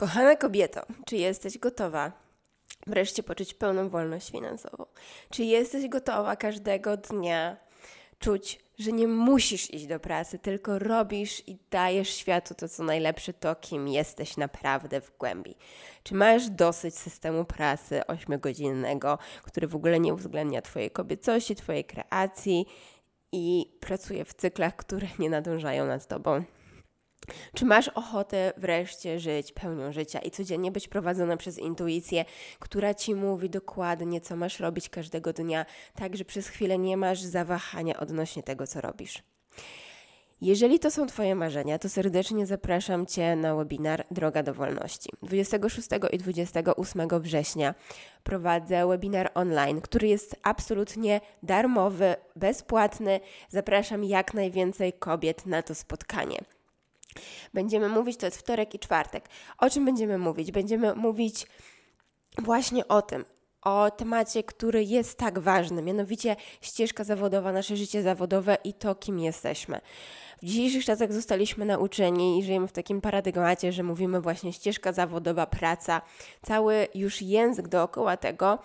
Kochana kobieto, czy jesteś gotowa wreszcie poczuć pełną wolność finansową? Czy jesteś gotowa każdego dnia czuć, że nie musisz iść do pracy, tylko robisz i dajesz światu to, co najlepsze, to kim jesteś naprawdę w głębi? Czy masz dosyć systemu pracy ośmiogodzinnego, który w ogóle nie uwzględnia Twojej kobiecości, Twojej kreacji i pracuje w cyklach, które nie nadążają nad Tobą? Czy masz ochotę wreszcie żyć pełnią życia i codziennie być prowadzona przez intuicję, która ci mówi dokładnie, co masz robić każdego dnia, tak że przez chwilę nie masz zawahania odnośnie tego, co robisz? Jeżeli to są Twoje marzenia, to serdecznie zapraszam Cię na webinar Droga do Wolności. 26 i 28 września prowadzę webinar online, który jest absolutnie darmowy, bezpłatny. Zapraszam jak najwięcej kobiet na to spotkanie. Będziemy mówić, to jest wtorek i czwartek. O czym będziemy mówić? Będziemy mówić właśnie o tym, o temacie, który jest tak ważny, mianowicie ścieżka zawodowa, nasze życie zawodowe i to, kim jesteśmy. W dzisiejszych czasach zostaliśmy nauczeni i żyjemy w takim paradygmacie, że mówimy właśnie ścieżka zawodowa, praca. Cały już język dookoła tego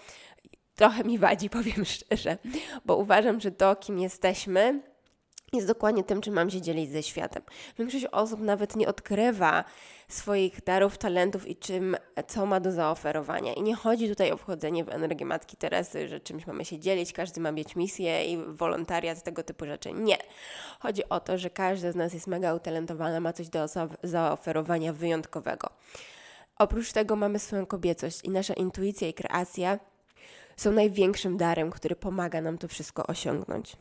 trochę mi wadzi, powiem szczerze, bo uważam, że to, kim jesteśmy, jest dokładnie tym, czym mam się dzielić ze światem. Większość osób nawet nie odkrywa swoich darów, talentów i czym, co ma do zaoferowania. I nie chodzi tutaj o wchodzenie w energię Matki Teresy, że czymś mamy się dzielić, każdy ma mieć misję i wolontariat, tego typu rzeczy. Nie. Chodzi o to, że każdy z nas jest mega utalentowana, ma coś do zaoferowania wyjątkowego. Oprócz tego mamy swoją kobiecość i nasza intuicja i kreacja są największym darem, który pomaga nam to wszystko osiągnąć.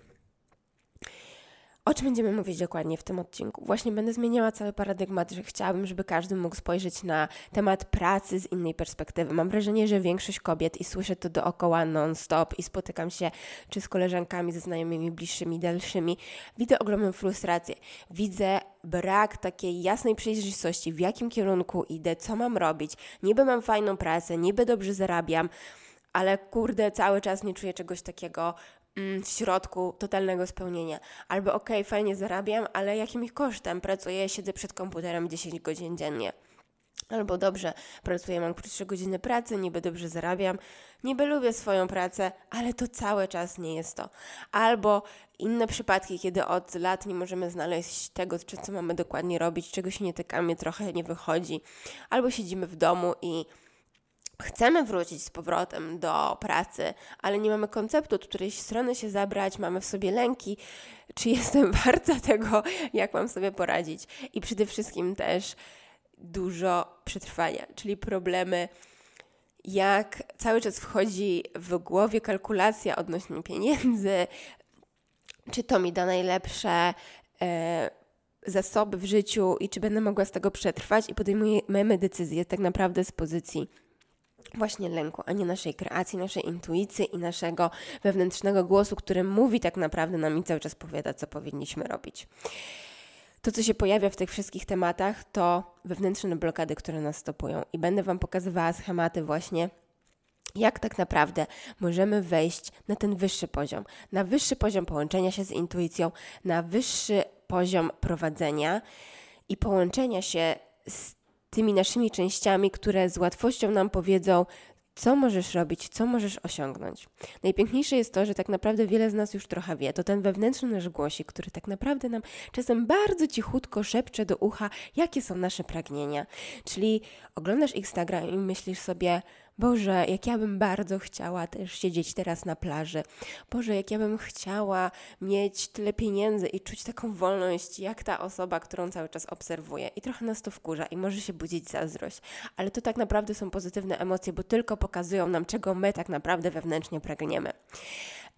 O czym będziemy mówić dokładnie w tym odcinku? Właśnie będę zmieniała cały paradygmat, że chciałabym, żeby każdy mógł spojrzeć na temat pracy z innej perspektywy. Mam wrażenie, że większość kobiet, i słyszę to dookoła non-stop, i spotykam się czy z koleżankami, ze znajomymi bliższymi, dalszymi, widzę ogromną frustrację. Widzę brak takiej jasnej przejrzystości, w jakim kierunku idę, co mam robić. Niby mam fajną pracę, niby dobrze zarabiam, ale kurde, cały czas nie czuję czegoś takiego w środku totalnego spełnienia. Albo okej, okay, fajnie zarabiam, ale jakim kosztem pracuję, siedzę przed komputerem 10 godzin dziennie. Albo dobrze, pracuję, mam krótsze godziny pracy, niby dobrze zarabiam, niby lubię swoją pracę, ale to cały czas nie jest to. Albo inne przypadki, kiedy od lat nie możemy znaleźć tego, co mamy dokładnie robić, czego się nie tykamy, trochę nie wychodzi. Albo siedzimy w domu i chcemy wrócić z powrotem do pracy, ale nie mamy konceptu, od której strony się zabrać, mamy w sobie lęki, czy jestem warta tego, jak mam sobie poradzić. I przede wszystkim też dużo przetrwania, czyli problemy, jak cały czas wchodzi w głowie kalkulacja odnośnie pieniędzy, czy to mi da najlepsze. E, zasoby w życiu i czy będę mogła z tego przetrwać i podejmujemy decyzję tak naprawdę z pozycji właśnie lęku, a nie naszej kreacji, naszej intuicji i naszego wewnętrznego głosu, który mówi tak naprawdę nam i cały czas powiada, co powinniśmy robić. To, co się pojawia w tych wszystkich tematach, to wewnętrzne blokady, które nas stopują. I będę Wam pokazywała schematy właśnie jak tak naprawdę możemy wejść na ten wyższy poziom, na wyższy poziom połączenia się z intuicją, na wyższy poziom prowadzenia i połączenia się z tymi naszymi częściami, które z łatwością nam powiedzą, co możesz robić, co możesz osiągnąć. Najpiękniejsze jest to, że tak naprawdę wiele z nas już trochę wie. To ten wewnętrzny nasz głosik, który tak naprawdę nam czasem bardzo cichutko szepcze do ucha, jakie są nasze pragnienia. Czyli oglądasz Instagram i myślisz sobie, Boże, jak ja bym bardzo chciała też siedzieć teraz na plaży. Boże, jak ja bym chciała mieć tyle pieniędzy i czuć taką wolność, jak ta osoba, którą cały czas obserwuję. I trochę nas to wkurza i może się budzić zazdrość. Ale to tak naprawdę są pozytywne emocje, bo tylko pokazują nam, czego my tak naprawdę wewnętrznie pragniemy.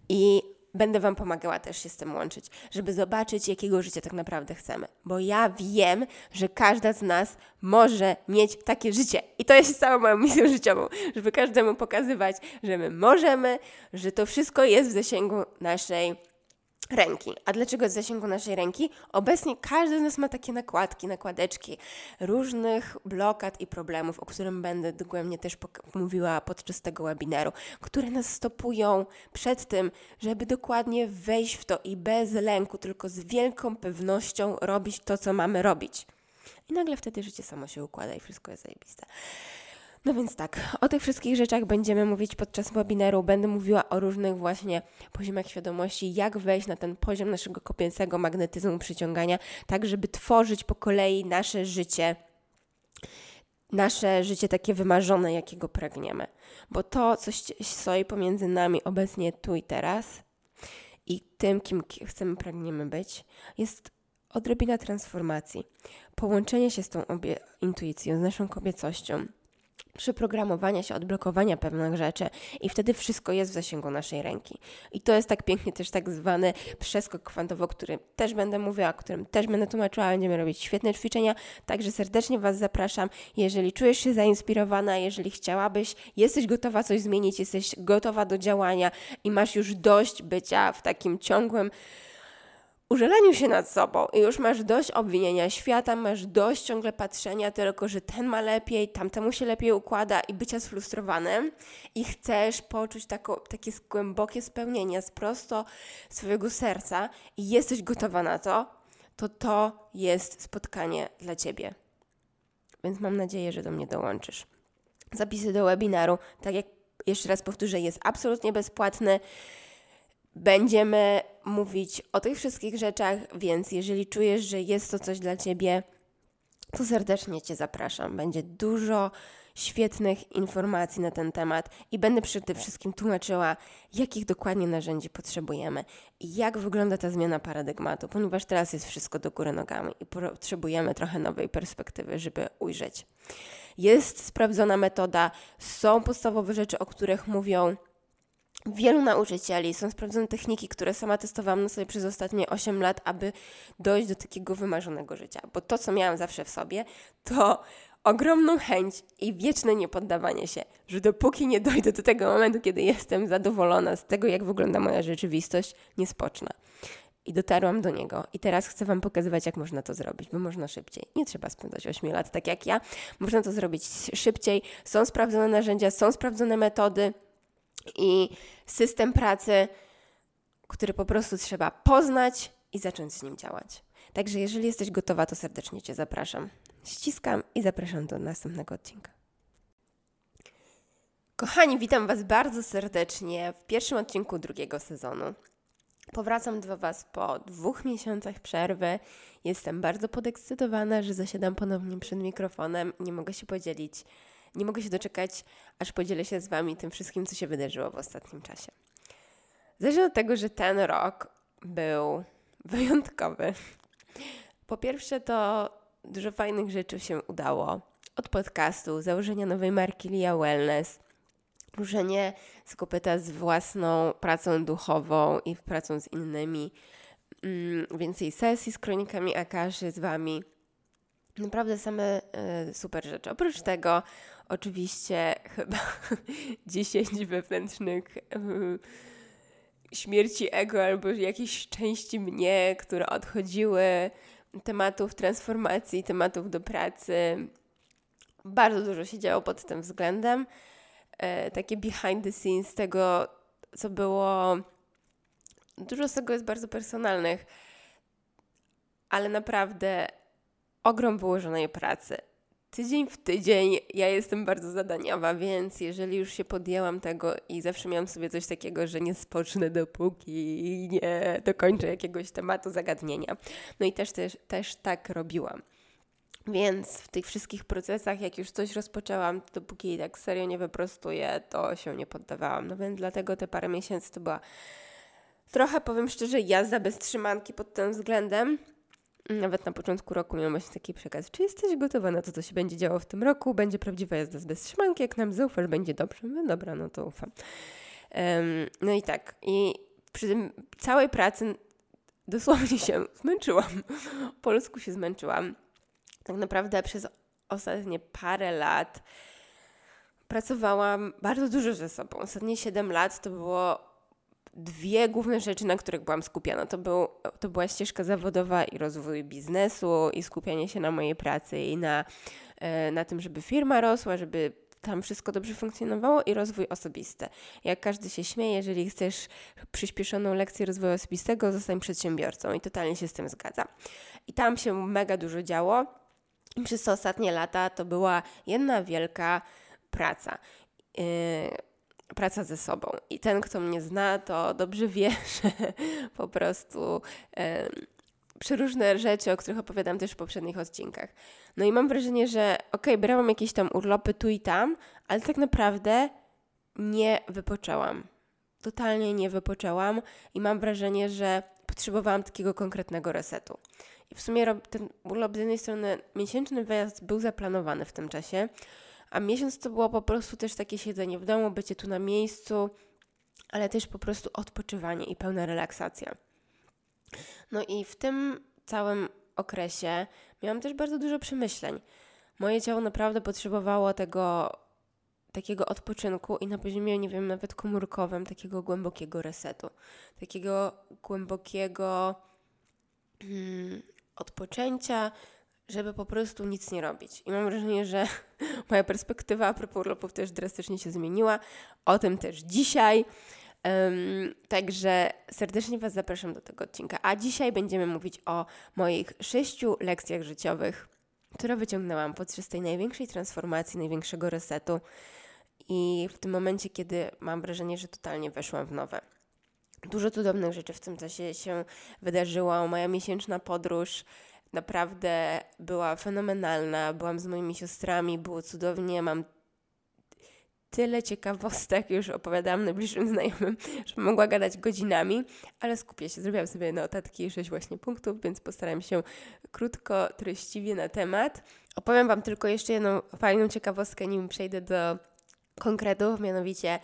I będę Wam pomagała też się z tym łączyć, żeby zobaczyć, jakiego życia tak naprawdę chcemy. Bo ja wiem, że każda z nas może mieć takie życie. I to jest całą moją misją życiową, żeby każdemu pokazywać, że my możemy, że to wszystko jest w zasięgu naszej ręki. A dlaczego w zasięgu naszej ręki? Obecnie każdy z nas ma takie nakładki, nakładeczki różnych blokad i problemów, o którym będę dogłębnie też mówiła podczas tego webinaru, które nas stopują przed tym, żeby dokładnie wejść w to i bez lęku, tylko z wielką pewnością robić to, co mamy robić. I nagle wtedy życie samo się układa i wszystko jest zajebiste. No więc tak, o tych wszystkich rzeczach będziemy mówić podczas webinaru. Będę mówiła o różnych właśnie poziomach świadomości, jak wejść na ten poziom naszego kopiącego magnetyzmu przyciągania, tak żeby tworzyć po kolei nasze życie nasze życie takie wymarzone, jakiego pragniemy. Bo to, co stoi pomiędzy nami obecnie tu i teraz i tym, kim chcemy, pragniemy być, jest odrobina transformacji. Połączenie się z tą intuicją, z naszą kobiecością, przyprogramowania się, odblokowania pewnych rzeczy i wtedy wszystko jest w zasięgu naszej ręki. I to jest tak pięknie też tak zwany przeskok kwantowy, o którym też będę mówiła, o którym też będę tłumaczyła, będziemy robić świetne ćwiczenia, także serdecznie Was zapraszam. Jeżeli czujesz się zainspirowana, jeżeli chciałabyś, jesteś gotowa coś zmienić, jesteś gotowa do działania i masz już dość bycia w takim ciągłym użaleniu się nad sobą i już masz dość obwinienia świata, masz dość ciągle patrzenia tylko, że ten ma lepiej, tamtemu się lepiej układa i bycia sfrustrowanym i chcesz poczuć takie głębokie spełnienie z prosto swojego serca i jesteś gotowa na to, to to jest spotkanie dla Ciebie. Więc mam nadzieję, że do mnie dołączysz. Zapisy do webinaru, tak jak jeszcze raz powtórzę, jest absolutnie bezpłatny. Będziemy mówić o tych wszystkich rzeczach, więc jeżeli czujesz, że jest to coś dla Ciebie, to serdecznie Cię zapraszam. Będzie dużo świetnych informacji na ten temat i będę przede wszystkim tłumaczyła, jakich dokładnie narzędzi potrzebujemy i jak wygląda ta zmiana paradygmatu, ponieważ teraz jest wszystko do góry nogami i potrzebujemy trochę nowej perspektywy, żeby ujrzeć. Jest sprawdzona metoda, są podstawowe rzeczy, o których mówią wielu nauczycieli, są sprawdzone techniki, które sama testowałam na sobie przez ostatnie 8 lat, aby dojść do takiego wymarzonego życia. Bo to, co miałam zawsze w sobie, to ogromną chęć i wieczne niepoddawanie się, że dopóki nie dojdę do tego momentu, kiedy jestem zadowolona z tego, jak wygląda moja rzeczywistość, nie spocznę. I dotarłam do niego. I teraz chcę Wam pokazywać, jak można to zrobić, bo można szybciej. Nie trzeba spędzać 8 lat tak jak ja. Można to zrobić szybciej. Są sprawdzone narzędzia, są sprawdzone metody i system pracy, który po prostu trzeba poznać i zacząć z nim działać. Także jeżeli jesteś gotowa, to serdecznie Cię zapraszam. Ściskam i zapraszam do następnego odcinka. Kochani, witam Was bardzo serdecznie w pierwszym odcinku drugiego sezonu. Powracam do Was po dwóch miesiącach przerwy. Jestem bardzo podekscytowana, że zasiadam ponownie przed mikrofonem. Nie mogę się podzielić nie mogę się doczekać, aż podzielę się z Wami tym wszystkim, co się wydarzyło w ostatnim czasie. Zacznę od tego, że ten rok był wyjątkowy. Po pierwsze, to dużo fajnych rzeczy się udało. Od podcastu, założenia nowej marki Lia Wellness, ruszenie z kopyta z własną pracą duchową i pracą z innymi, mm, więcej sesji z kronikami Akaszy z Wami. Naprawdę same y, super rzeczy. Oprócz tego Oczywiście chyba 10 wewnętrznych śmierci ego albo jakiejś części mnie, które odchodziły, tematów transformacji, tematów do pracy. Bardzo dużo się działo pod tym względem. E, takie behind the scenes tego, co było. Dużo z tego jest bardzo personalnych, ale naprawdę ogrom wyłożonej pracy tydzień w tydzień ja jestem bardzo zadaniowa, więc jeżeli już się podjęłam tego i zawsze miałam sobie coś takiego, że nie spocznę dopóki nie dokończę jakiegoś tematu, zagadnienia. No i też, też, też tak robiłam. Więc w tych wszystkich procesach, jak już coś rozpoczęłam, dopóki tak serio nie wyprostuję, to się nie poddawałam. No więc dlatego te parę miesięcy to była trochę, powiem szczerze, jazda bez trzymanki pod tym względem nawet na początku roku miałam właśnie taki przekaz. Czy jesteś gotowa na to, co się będzie działo w tym roku? Będzie prawdziwa jazda bez szmanki, jak nam zaufasz, będzie dobrze. No dobra, no to ufam. Um, no i tak. I przy całej pracy dosłownie się zmęczyłam. Po polsku się zmęczyłam. Tak naprawdę przez ostatnie parę lat pracowałam bardzo dużo ze sobą. Ostatnie 7 lat to było dwie główne rzeczy, na których byłam skupiona. To, był, to była ścieżka zawodowa i rozwój biznesu i skupianie się na mojej pracy i na, e, na tym, żeby firma rosła, żeby tam wszystko dobrze funkcjonowało i rozwój osobisty. Jak każdy się śmieje, jeżeli chcesz przyspieszoną lekcję rozwoju osobistego, zostań przedsiębiorcą i totalnie się z tym zgadza. I tam się mega dużo działo. I przez te ostatnie lata to była jedna wielka praca. Yy, praca ze sobą. I ten, kto mnie zna, to dobrze wie, że po prostu przeróżne rzeczy, o których opowiadam też w poprzednich odcinkach. No i mam wrażenie, że okay, brałam jakieś tam urlopy tu i tam, ale tak naprawdę nie wypoczęłam. Totalnie nie wypoczęłam i mam wrażenie, że potrzebowałam takiego konkretnego resetu. I w sumie ten urlop z jednej strony miesięczny wyjazd był zaplanowany w tym czasie, a miesiąc to było po prostu też takie siedzenie w domu, bycie tu na miejscu, ale też po prostu odpoczywanie i pełna relaksacja. No i w tym całym okresie miałam też bardzo dużo przemyśleń. Moje ciało naprawdę potrzebowało tego takiego odpoczynku i na poziomie, nie wiem, nawet komórkowym, takiego głębokiego resetu, takiego głębokiego hmm, odpoczęcia, żeby po prostu nic nie robić. I mam wrażenie, że moja perspektywa a propos urlopów też drastycznie się zmieniła. O tym też dzisiaj. Um, także serdecznie Was zapraszam do tego odcinka. A dzisiaj będziemy mówić o moich sześciu lekcjach życiowych, które wyciągnęłam podczas tej największej transformacji, największego resetu. I w tym momencie, kiedy mam wrażenie, że totalnie weszłam w nowe. Dużo cudownych rzeczy w tym czasie się wydarzyło. Moja miesięczna podróż naprawdę była fenomenalna. Byłam z moimi siostrami, było cudownie. Mam tyle ciekawostek, już opowiadałam najbliższym znajomym, że mogła gadać godzinami, ale skupię się. Zrobiłam sobie notatki sześć właśnie punktów, więc postaram się krótko, treściwie na temat. Opowiem Wam tylko jeszcze jedną fajną ciekawostkę, nim przejdę do konkretów, mianowicie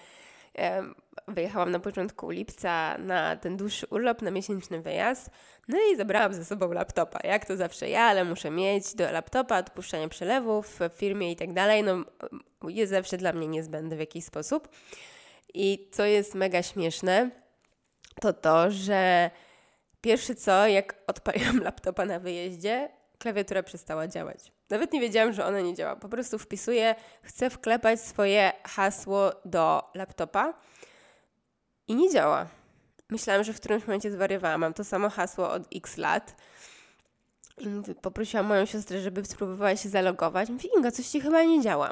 wyjechałam na początku lipca na ten dłuższy urlop, na miesięczny wyjazd. No i zabrałam ze sobą laptopa. Jak to zawsze ja, ale muszę mieć do laptopa odpuszczanie przelewów w firmie i tak dalej. No, jest zawsze dla mnie niezbędny w jakiś sposób. I co jest mega śmieszne, to to, że pierwsze co, jak odpaliłam laptopa na wyjeździe, klawiatura przestała działać. Nawet nie wiedziałam, że ona nie działa. Po prostu wpisuję, chcę wklepać swoje hasło do laptopa i nie działa. Myślałam, że w którymś momencie zwariowałam. Mam to samo hasło od x lat. I mówię, poprosiłam moją siostrę, żeby spróbowała się zalogować. Mówi, Inga, coś ci chyba nie działa.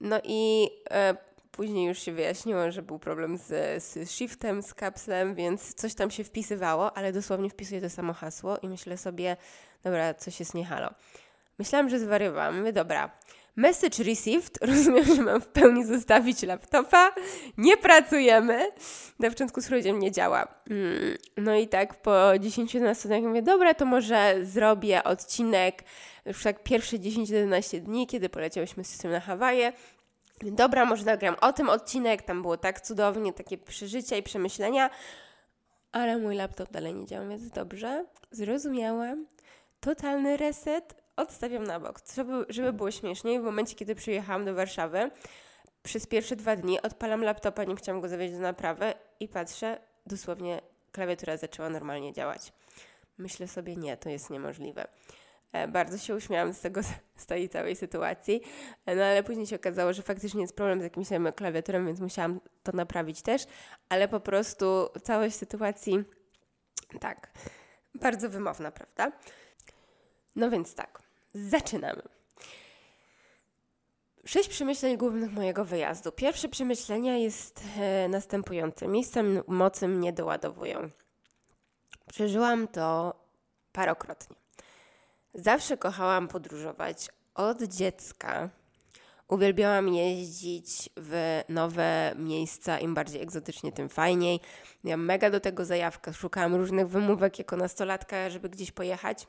No i e, później już się wyjaśniło, że był problem z, z shiftem, z kapslem, więc coś tam się wpisywało, ale dosłownie wpisuję to samo hasło i myślę sobie, dobra, coś jest nie halo. Myślałam, że zwariowałam. Mówię, dobra, Message received, rozumiem, że mam w pełni zostawić laptopa, nie pracujemy. Na początku z nie działa. Mm, no i tak po 10-11 dniach mówię, dobra, to może zrobię odcinek, już tak pierwsze 10-11 dni, kiedy poleciałyśmy z systemem na Hawaje. Dobra, może nagram o tym odcinek, tam było tak cudownie, takie przeżycia i przemyślenia, ale mój laptop dalej nie działa, więc dobrze, zrozumiałam. Totalny reset, odstawiam na bok. Żeby, żeby było śmieszniej, w momencie, kiedy przyjechałam do Warszawy, przez pierwsze dwa dni odpalam laptopa, nie chciałam go zawieźć do naprawy i patrzę, dosłownie klawiatura zaczęła normalnie działać. Myślę sobie, nie, to jest niemożliwe. E, bardzo się uśmiałam z tego, z tej całej sytuacji, e, no ale później się okazało, że faktycznie jest problem z jakimś tam klawiaturą, więc musiałam to naprawić też, ale po prostu całość sytuacji, tak, bardzo wymowna, prawda? No więc tak, zaczynamy. Sześć przemyśleń głównych mojego wyjazdu. Pierwsze przemyślenie jest e, następujące. Miejscem mocy mnie doładowują. Przeżyłam to parokrotnie. Zawsze kochałam podróżować od dziecka. Uwielbiałam jeździć w nowe miejsca, im bardziej egzotycznie, tym fajniej. Miałam mega do tego zajawkę, szukałam różnych wymówek jako nastolatka, żeby gdzieś pojechać.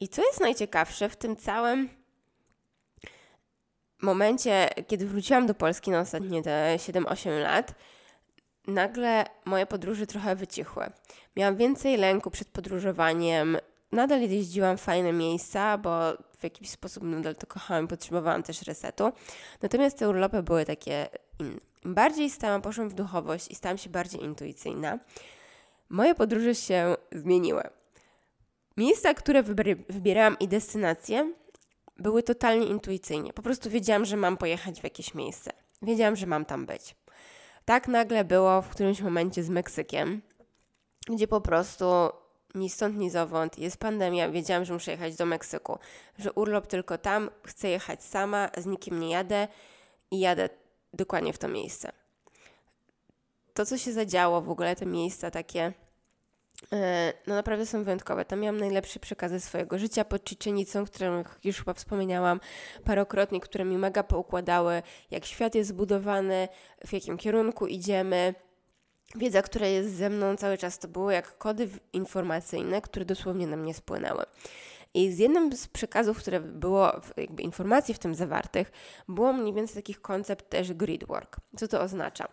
I co jest najciekawsze w tym całym momencie, kiedy wróciłam do Polski na ostatnie te 7-8 lat, nagle moje podróże trochę wycichły. Miałam więcej lęku przed podróżowaniem. Nadal jeździłam w fajne miejsca, bo w jakiś sposób nadal to kochałam i potrzebowałam też resetu. Natomiast te urlopy były takie inne. Im bardziej stałam, poszłam w duchowość i stałam się bardziej intuicyjna, moje podróże się zmieniły. Miejsca, które wybierałam i destynacje były totalnie intuicyjnie. Po prostu wiedziałam, że mam pojechać w jakieś miejsce. Wiedziałam, że mam tam być. Tak nagle było w którymś momencie z Meksykiem, gdzie po prostu ni stąd, ni zowąd jest pandemia. Wiedziałam, że muszę jechać do Meksyku, że urlop tylko tam, chcę jechać sama, z nikim nie jadę i jadę dokładnie w to miejsce. To, co się zadziało w ogóle, te miejsca takie no naprawdę są wyjątkowe. Tam miałam najlepsze przekazy swojego życia pod Czyczenicą, którą już chyba wspomniałam parokrotnie, które mi mega poukładały, jak świat jest zbudowany, w jakim kierunku idziemy. Wiedza, która jest ze mną cały czas, to było jak kody informacyjne, które dosłownie na mnie spłynęły. I z jednym z przekazów, które było, jakby informacji w tym zawartych, było mniej więcej takich koncept też grid work. Co to oznacza?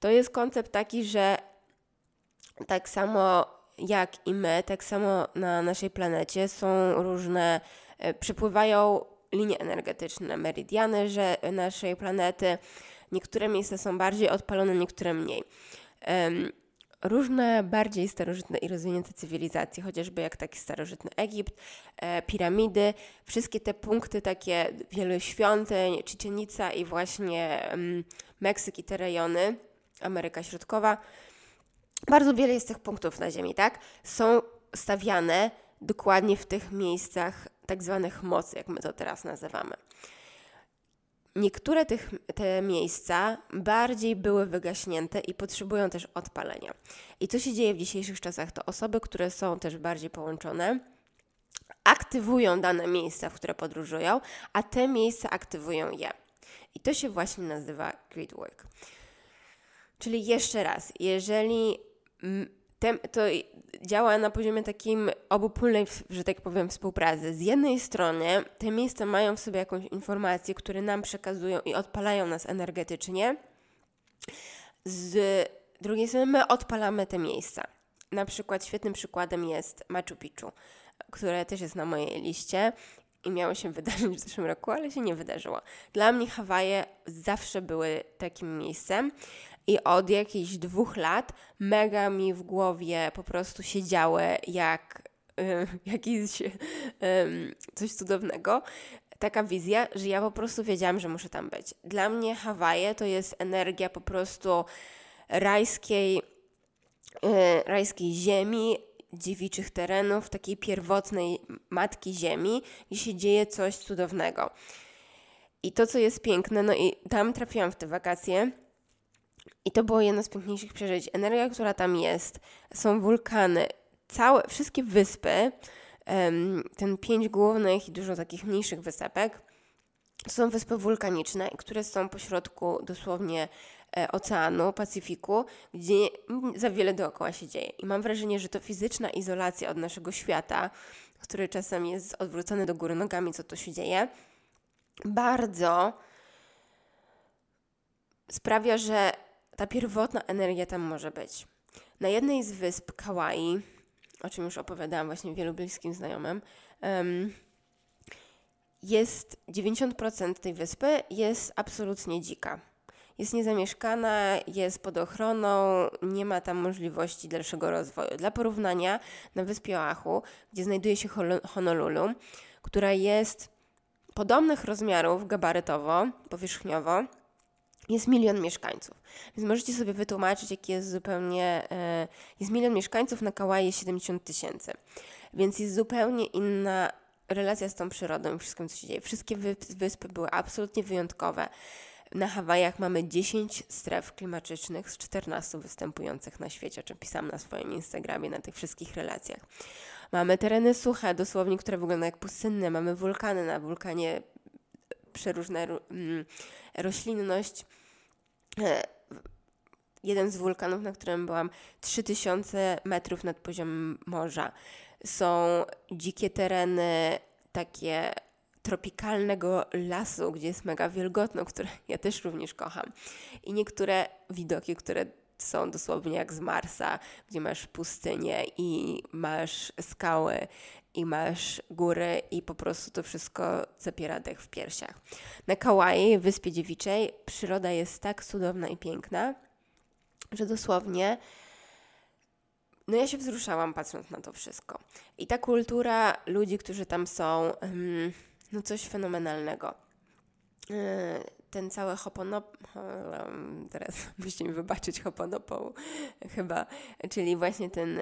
To jest koncept taki, że tak samo jak i my, tak samo na naszej planecie są różne, e, przepływają linie energetyczne, meridiany że naszej planety. Niektóre miejsca są bardziej odpalone, niektóre mniej. Różne bardziej starożytne i rozwinięte cywilizacje, chociażby jak taki starożytny Egipt, e, piramidy, wszystkie te punkty takie wielu świątyń, Cziczenica i właśnie Meksyk i te rejony, Ameryka Środkowa, bardzo wiele jest tych punktów na Ziemi, tak? Są stawiane dokładnie w tych miejscach tak zwanych mocy, jak my to teraz nazywamy. Niektóre tych, te miejsca bardziej były wygaśnięte i potrzebują też odpalenia. I co się dzieje w dzisiejszych czasach? To osoby, które są też bardziej połączone, aktywują dane miejsca, w które podróżują, a te miejsca aktywują je. I to się właśnie nazywa grid. Czyli jeszcze raz, jeżeli to działa na poziomie takim obopólnej, że tak powiem, współpracy. Z jednej strony te miejsca mają w sobie jakąś informację, które nam przekazują i odpalają nas energetycznie. Z drugiej strony my odpalamy te miejsca. Na przykład świetnym przykładem jest Machu Picchu, które też jest na mojej liście i miało się wydarzyć w zeszłym roku, ale się nie wydarzyło. Dla mnie Hawaje zawsze były takim miejscem, i od jakichś dwóch lat mega mi w głowie po prostu siedziały jak jakiś coś cudownego. Taka wizja, że ja po prostu wiedziałam, że muszę tam być. Dla mnie Hawaje to jest energia po prostu rajskiej, y, rajskiej ziemi, dziewiczych terenów, takiej pierwotnej matki ziemi, gdzie się dzieje coś cudownego. I to, co jest piękne, no i tam trafiłam w te wakacje i to było jedno z piękniejszych przeżyć. Energia, która tam jest, są wulkany, całe, wszystkie wyspy, ten pięć głównych i dużo takich mniejszych wysepek, to są wyspy wulkaniczne, które są pośrodku dosłownie oceanu, Pacyfiku, gdzie za wiele dookoła się dzieje. I mam wrażenie, że to fizyczna izolacja od naszego świata, który czasem jest odwrócony do góry nogami, co to się dzieje, bardzo sprawia, że ta pierwotna energia tam może być. Na jednej z wysp Kauai, o czym już opowiadałam właśnie wielu bliskim znajomym, jest 90% tej wyspy jest absolutnie dzika. Jest niezamieszkana, jest pod ochroną, nie ma tam możliwości dalszego rozwoju. Dla porównania, na wyspie Oahu, gdzie znajduje się Honolulu, która jest podobnych rozmiarów gabarytowo, powierzchniowo, jest milion mieszkańców. Więc możecie sobie wytłumaczyć, jaki jest zupełnie. E, jest milion mieszkańców, na Kawaii 70 tysięcy. Więc jest zupełnie inna relacja z tą przyrodą i wszystkim, co się dzieje. Wszystkie wyspy były absolutnie wyjątkowe. Na Hawajach mamy 10 stref klimatycznych z 14 występujących na świecie, o czym pisałam na swoim Instagramie, na tych wszystkich relacjach. Mamy tereny suche, dosłownie, które wyglądają jak pustynne. Mamy wulkany, na wulkanie przeróżne mm, roślinność. E, jeden z wulkanów, na którym byłam, 3000 metrów nad poziomem morza. Są dzikie tereny, takie tropikalnego lasu, gdzie jest mega wilgotno, które ja też również kocham. I niektóre widoki, które są dosłownie jak z Marsa, gdzie masz pustynię i masz skały i masz góry i po prostu to wszystko zapiera dech w piersiach. Na Kauai, Wyspie Dziewiczej, przyroda jest tak cudowna i piękna, że dosłownie no ja się wzruszałam patrząc na to wszystko. I ta kultura ludzi, którzy tam są, no coś fenomenalnego. E, ten cały hoponop, teraz musicie mi wybaczyć hoponopoł chyba, czyli właśnie ten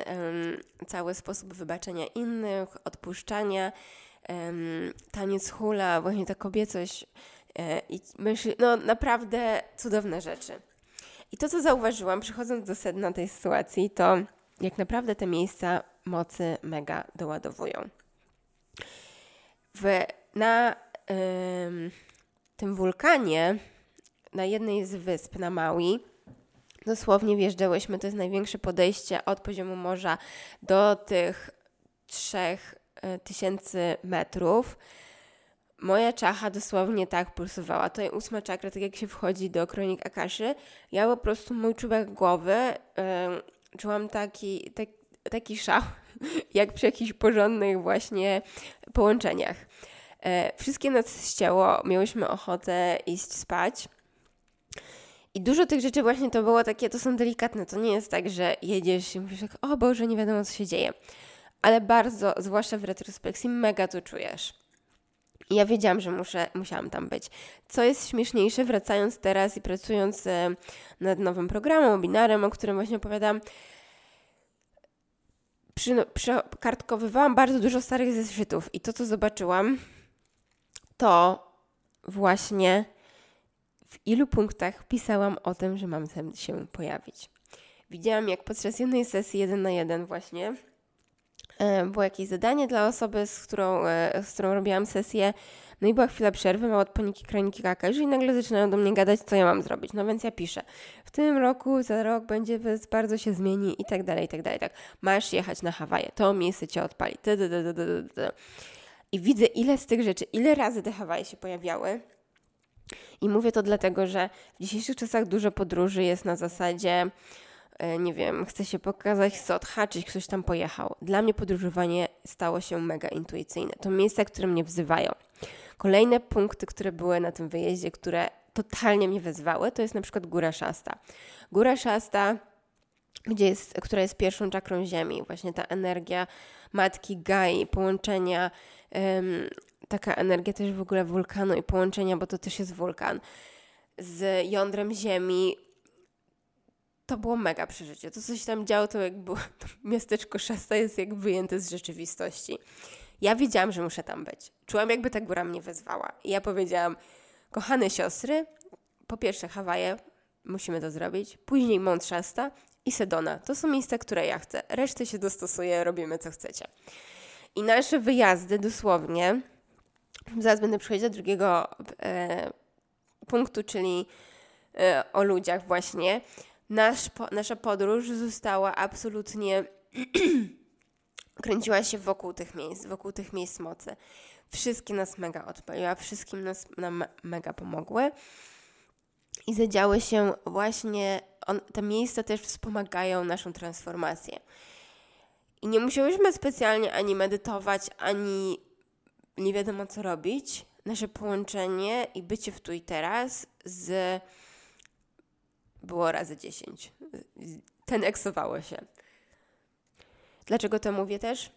cały sposób wybaczenia innych, odpuszczania, taniec hula, właśnie ta kobiecość e, i no naprawdę cudowne rzeczy. I to, co zauważyłam, przychodząc do sedna tej sytuacji, to jak naprawdę te miejsca mocy mega doładowują. W, na ym, tym wulkanie, na jednej z wysp na Maui, dosłownie wjeżdżałyśmy, to jest największe podejście od poziomu morza do tych 3000 metrów. Moja czacha dosłownie tak pulsowała. To jest ósma czakra, tak jak się wchodzi do kronik Akaszy. Ja po prostu mój czubek głowy yy, czułam taki, tak, taki szał, jak przy jakichś porządnych właśnie połączeniach. E, wszystkie nas ścięło, miałyśmy ochotę iść spać. I dużo tych rzeczy właśnie to było takie, to są delikatne. To nie jest tak, że jedziesz i mówisz tak, o Boże, nie wiadomo co się dzieje. Ale bardzo, zwłaszcza w retrospekcji, mega to czujesz. I ja wiedziałam, że muszę, musiałam tam być. Co jest śmieszniejsze, wracając teraz i pracując e, nad nowym programem, webinarem, o którym właśnie opowiadam, przy, przykartkowywałam bardzo dużo starych zeszytów i to, co zobaczyłam, to właśnie w ilu punktach pisałam o tym, że mam się pojawić. Widziałam, jak podczas jednej sesji jeden na jeden właśnie E, było jakieś zadanie dla osoby, z którą, e, z którą robiłam sesję. No i była chwila przerwy, mała od paniki kroniki kakasz i nagle zaczynają do mnie gadać, co ja mam zrobić. No więc ja piszę, w tym roku, za rok będzie, bardzo się zmieni i tak dalej, i tak dalej. Tak, masz jechać na Hawaje, to miejsce cię odpali. I widzę, ile z tych rzeczy, ile razy te Hawaje się pojawiały. I mówię to dlatego, że w dzisiejszych czasach dużo podróży jest na zasadzie E, nie wiem, chce się pokazać, chce odhaczyć, ktoś tam pojechał. Dla mnie podróżowanie stało się mega intuicyjne. To miejsca, które mnie wzywają. Kolejne punkty, które były na tym wyjeździe, które totalnie mnie wezwały, to jest na przykład Góra Szasta. Góra Szasta, gdzie jest, która jest pierwszą czakrą Ziemi, właśnie ta energia matki Gai, połączenia, taka energia też w ogóle wulkanu i połączenia, bo to też jest wulkan, z jądrem Ziemi, to było mega przeżycie. To, co się tam działo, to jakby to miasteczko Szasta jest jak wyjęte z rzeczywistości. Ja wiedziałam, że muszę tam być. Czułam, jakby ta góra mnie wezwała. I ja powiedziałam, kochane siostry, po pierwsze Hawaje, musimy to zrobić, później Mont Shasta i Sedona. To są miejsca, które ja chcę. Resztę się dostosuję, robimy co chcecie. I nasze wyjazdy dosłownie, zaraz będę przechodzić do drugiego e, punktu, czyli e, o ludziach właśnie, nasz, po, nasza podróż została absolutnie kręciła się wokół tych miejsc, wokół tych miejsc mocy. Wszystkie nas mega odpaliła, wszystkim nas nam mega pomogły. I zadziały się właśnie, on, te miejsca też wspomagają naszą transformację. I nie musiałyśmy specjalnie ani medytować, ani nie wiadomo co robić. Nasze połączenie i bycie w tu i teraz z było razy 10. Ten eksowało się. Dlaczego to mówię też?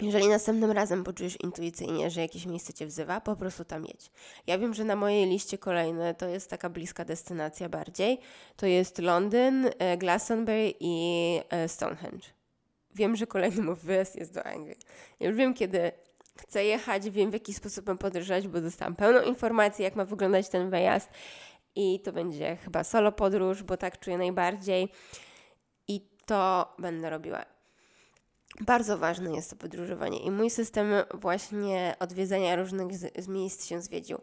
Jeżeli następnym razem poczujesz intuicyjnie, że jakieś miejsce cię wzywa, po prostu tam jedź. Ja wiem, że na mojej liście kolejne to jest taka bliska destynacja bardziej. To jest Londyn, e, Glastonbury i e, Stonehenge. Wiem, że kolejny mój wyjazd jest do Anglii. Już wiem, kiedy chcę jechać, wiem w jaki sposób mam podróżować, bo dostałam pełną informację, jak ma wyglądać ten wyjazd i to będzie chyba solo podróż, bo tak czuję najbardziej i to będę robiła. Bardzo ważne jest to podróżowanie i mój system właśnie odwiedzania różnych z, z, miejsc się zwiedził.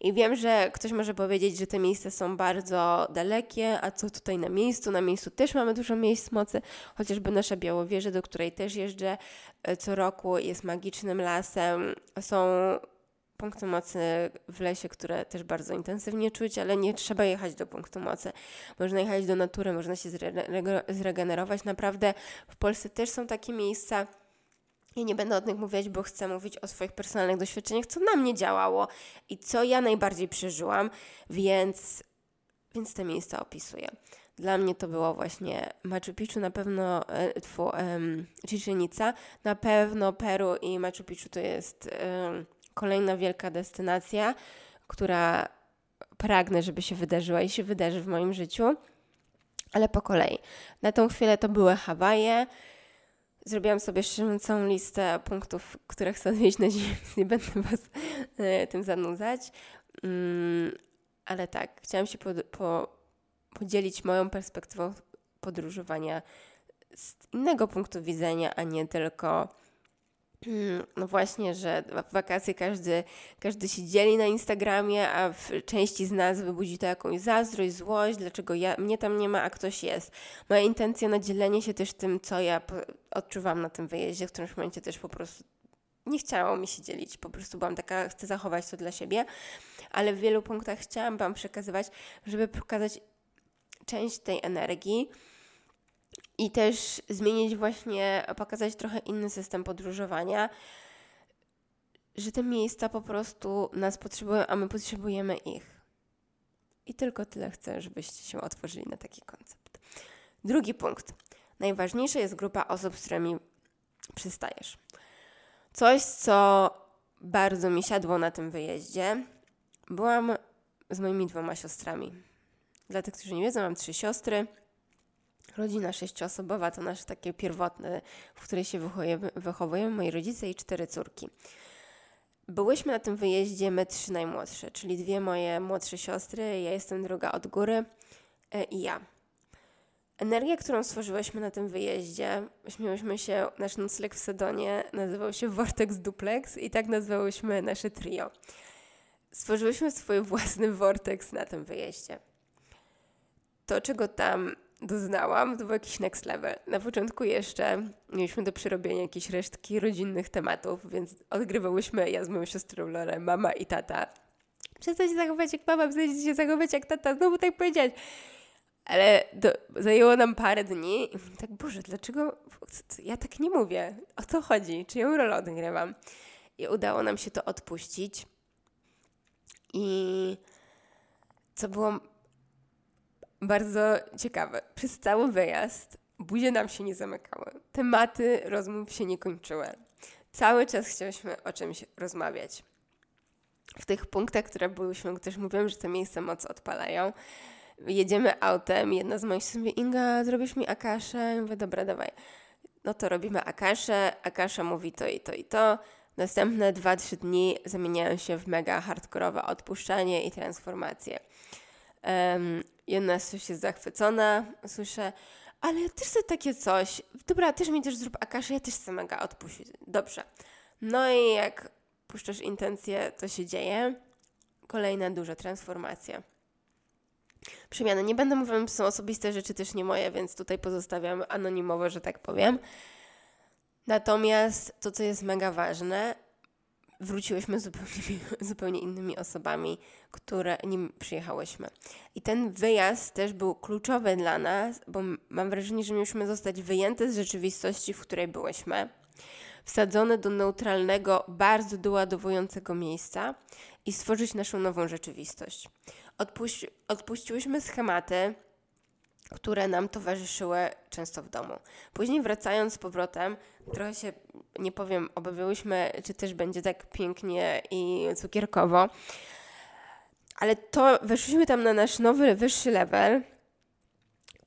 I wiem, że ktoś może powiedzieć, że te miejsca są bardzo dalekie, a co tutaj na miejscu? Na miejscu też mamy dużo miejsc mocy, chociażby nasza Białowieża, do której też jeżdżę e, co roku, jest magicznym lasem. Są punkty mocy w lesie, które też bardzo intensywnie czuć, ale nie trzeba jechać do punktu mocy. Można jechać do natury, można się zre- zregenerować. Naprawdę w Polsce też są takie miejsca. Ja nie będę o nich mówić, bo chcę mówić o swoich personalnych doświadczeniach, co na mnie działało i co ja najbardziej przeżyłam, więc, więc te miejsca opisuję. Dla mnie to było właśnie Machu Picchu, na pewno e, um, na pewno Peru i Machu Picchu to jest kolejna wielka destynacja, która pragnę, żeby się wydarzyła i się wydarzy w moim życiu, ale po kolei. Na tą chwilę to były Hawaje. Zrobiłam sobie całą listę punktów, które chcę odwiedzić na więc nie będę Was e, tym zanudzać. Mm, ale tak, chciałam się po, po, podzielić moją perspektywą podróżowania z innego punktu widzenia, a nie tylko no właśnie, że w wakacje każdy, każdy się dzieli na Instagramie, a w części z nas wybudzi to jakąś zazdrość, złość, dlaczego ja, mnie tam nie ma, a ktoś jest. Moja intencja na dzielenie się też tym, co ja odczuwam na tym wyjeździe, w którymś momencie też po prostu nie chciało mi się dzielić, po prostu byłam taka, chcę zachować to dla siebie, ale w wielu punktach chciałam Wam przekazywać, żeby pokazać część tej energii i też zmienić właśnie, pokazać trochę inny system podróżowania, że te miejsca po prostu nas potrzebują, a my potrzebujemy ich. I tylko tyle chcę, żebyście się otworzyli na taki koncept. Drugi punkt. Najważniejsza jest grupa osób, z którymi przystajesz. Coś, co bardzo mi siadło na tym wyjeździe. Byłam z moimi dwoma siostrami. Dla tych, którzy nie wiedzą, mam trzy siostry. Rodzina sześcioosobowa to nasze takie pierwotne, w której się wychowujemy, wychowujemy moi rodzice i cztery córki. Byłyśmy na tym wyjeździe my trzy najmłodsze, czyli dwie moje młodsze siostry, ja jestem druga od góry e, i ja. Energia, którą stworzyłyśmy na tym wyjeździe, śmiałyśmy się, nasz nocleg w Sedonie nazywał się Vortex Duplex i tak nazwałyśmy nasze trio. Stworzyłyśmy swój własny vortex na tym wyjeździe to, czego tam doznałam, to był jakiś next level. Na początku jeszcze mieliśmy do przerobienia jakieś resztki rodzinnych tematów, więc odgrywałyśmy ja z moją siostrą Lorę, mama i tata. Przestań się zachować jak mama, przestań się zachować jak tata, znowu tak powiedzieć. Ale do, zajęło nam parę dni i tak, Boże, dlaczego ja tak nie mówię? O co chodzi? Czyją rolę odgrywam? I udało nam się to odpuścić. I co było bardzo ciekawe. Przez cały wyjazd buzie nam się nie zamykały. Tematy rozmów się nie kończyły. Cały czas chcieliśmy o czymś rozmawiać. W tych punktach, które byłyśmy, też mówiłam, że te miejsca moc odpalają. Jedziemy autem, jedna z moich mówi, Inga, zrobisz mi akaszę? Ja mówię, dobra, dawaj. No to robimy akaszę, akasza mówi to i to i to. Następne 2-3 dni zamieniają się w mega hardkorowe odpuszczanie i transformację. Um, jedna coś jest zachwycona, słyszę, ale ja też chcę takie coś. Dobra, też mi też zrób akaszę, ja też chcę mega odpuścić. Dobrze. No i jak puszczasz intencję, co się dzieje? Kolejna duża transformacja. Przemiany. Nie będę mówiła, są osobiste rzeczy też nie moje, więc tutaj pozostawiam anonimowo, że tak powiem. Natomiast to, co jest mega ważne, wróciłyśmy zupełnie, zupełnie innymi osobami, które nim przyjechałyśmy. I ten wyjazd też był kluczowy dla nas, bo mam wrażenie, że mieliśmy zostać wyjęte z rzeczywistości, w której byłyśmy, wsadzone do neutralnego, bardzo doładowującego miejsca i stworzyć naszą nową rzeczywistość. Odpuści, odpuściłyśmy schematy, które nam towarzyszyły często w domu. Później wracając z powrotem, trochę się, nie powiem, obawiałyśmy, czy też będzie tak pięknie i cukierkowo, ale to weszliśmy tam na nasz nowy, wyższy level,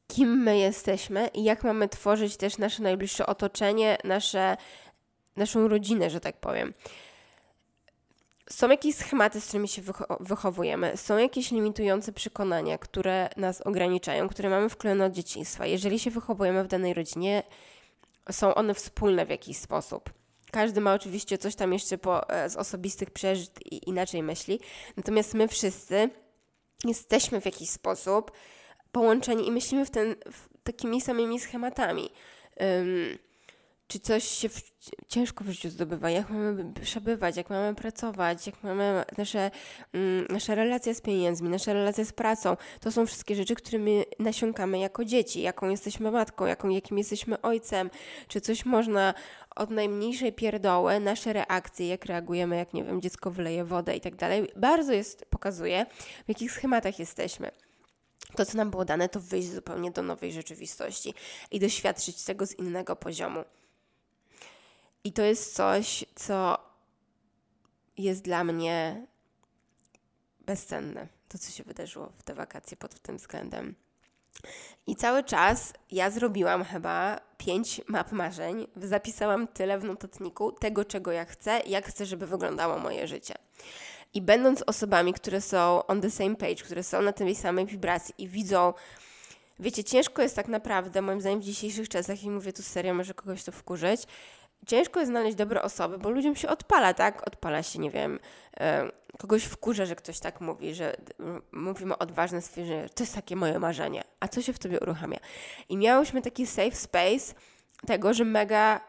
kim my jesteśmy i jak mamy tworzyć też nasze najbliższe otoczenie, nasze, naszą rodzinę, że tak powiem. Są jakieś schematy, z którymi się wychowujemy, są jakieś limitujące przekonania, które nas ograniczają, które mamy wklejone od dzieciństwa. Jeżeli się wychowujemy w danej rodzinie, są one wspólne w jakiś sposób. Każdy ma oczywiście coś tam jeszcze po, e, z osobistych przeżyć i inaczej myśli, natomiast my wszyscy jesteśmy w jakiś sposób połączeni i myślimy w ten, w takimi samymi schematami. Um, czy coś się w, ciężko w życiu zdobywa, jak mamy przebywać, jak mamy pracować, jak mamy nasze, mm, nasze relacje z pieniędzmi, nasze relacje z pracą. To są wszystkie rzeczy, którymi nasiąkamy jako dzieci, jaką jesteśmy matką, jaką, jakim jesteśmy ojcem, czy coś można od najmniejszej pierdoły, nasze reakcje, jak reagujemy, jak nie wiem, dziecko wyleje wodę i tak dalej, bardzo jest, pokazuje, w jakich schematach jesteśmy to, co nam było dane, to wyjść zupełnie do nowej rzeczywistości i doświadczyć tego z innego poziomu. I to jest coś, co jest dla mnie bezcenne. To, co się wydarzyło w te wakacje pod tym względem. I cały czas ja zrobiłam chyba pięć map marzeń. Zapisałam tyle w notatniku tego, czego ja chcę, jak chcę, żeby wyglądało moje życie. I będąc osobami, które są on the same page, które są na tej samej wibracji i widzą, wiecie, ciężko jest tak naprawdę, moim zdaniem, w dzisiejszych czasach, i mówię tu serio, może kogoś to wkurzyć, ciężko jest znaleźć dobre osoby, bo ludziom się odpala, tak? Odpala się, nie wiem, kogoś wkurza, że ktoś tak mówi, że mówimy odważne stwierdzenie, to jest takie moje marzenie, a co się w tobie uruchamia? I miałyśmy taki safe space tego, że mega,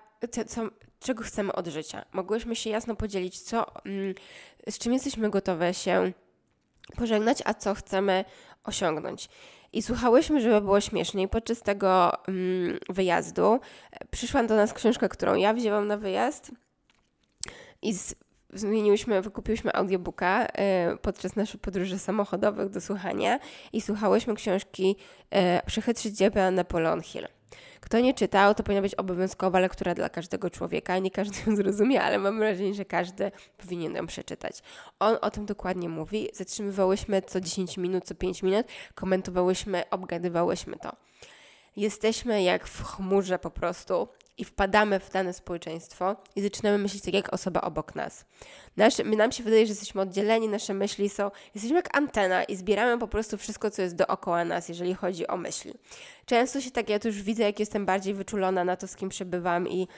co, czego chcemy od życia. Mogłyśmy się jasno podzielić, co, mm, z czym jesteśmy gotowe się pożegnać, a co chcemy osiągnąć. I słuchałyśmy, żeby było śmieszniej. Podczas tego mm, wyjazdu przyszła do nas książka, którą ja wzięłam na wyjazd i z, zmieniłyśmy, wykupiłyśmy audiobooka y, podczas naszych podróży samochodowych do słuchania i słuchałyśmy książki y, Przechytrzyć dziebę Napoleon Hill. Kto nie czytał, to powinna być obowiązkowa lektura dla każdego człowieka. Nie każdy ją zrozumie, ale mam wrażenie, że każdy powinien ją przeczytać. On o tym dokładnie mówi. Zatrzymywałyśmy co 10 minut, co 5 minut, komentowałyśmy, obgadywałyśmy to. Jesteśmy jak w chmurze po prostu i wpadamy w dane społeczeństwo i zaczynamy myśleć tak jak osoba obok nas. Nasze, nam się wydaje, że jesteśmy oddzieleni, nasze myśli są, jesteśmy jak antena i zbieramy po prostu wszystko, co jest dookoła nas, jeżeli chodzi o myśli. Często się tak, ja to już widzę, jak jestem bardziej wyczulona na to, z kim przebywam i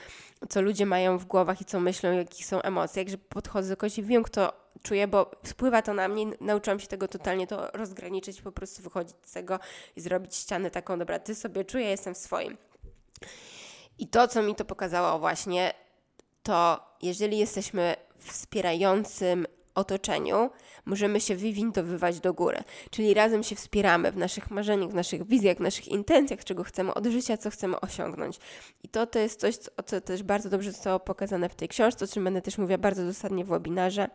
co ludzie mają w głowach i co myślą, jakie są emocje, jakże podchodzę do kogoś i wiem, kto czuje, bo wpływa to na mnie, nauczyłam się tego totalnie, to rozgraniczyć, po prostu wychodzić z tego i zrobić ścianę taką, dobra, ty sobie czuję, jestem w swoim. I to, co mi to pokazało właśnie, to jeżeli jesteśmy wspierającym otoczeniu, możemy się wywindowywać do góry. Czyli razem się wspieramy w naszych marzeniach, w naszych wizjach, w naszych intencjach, czego chcemy od życia, co chcemy osiągnąć. I to, to jest coś, co, co też bardzo dobrze zostało pokazane w tej książce, o czym będę też mówiła bardzo dosadnie w webinarze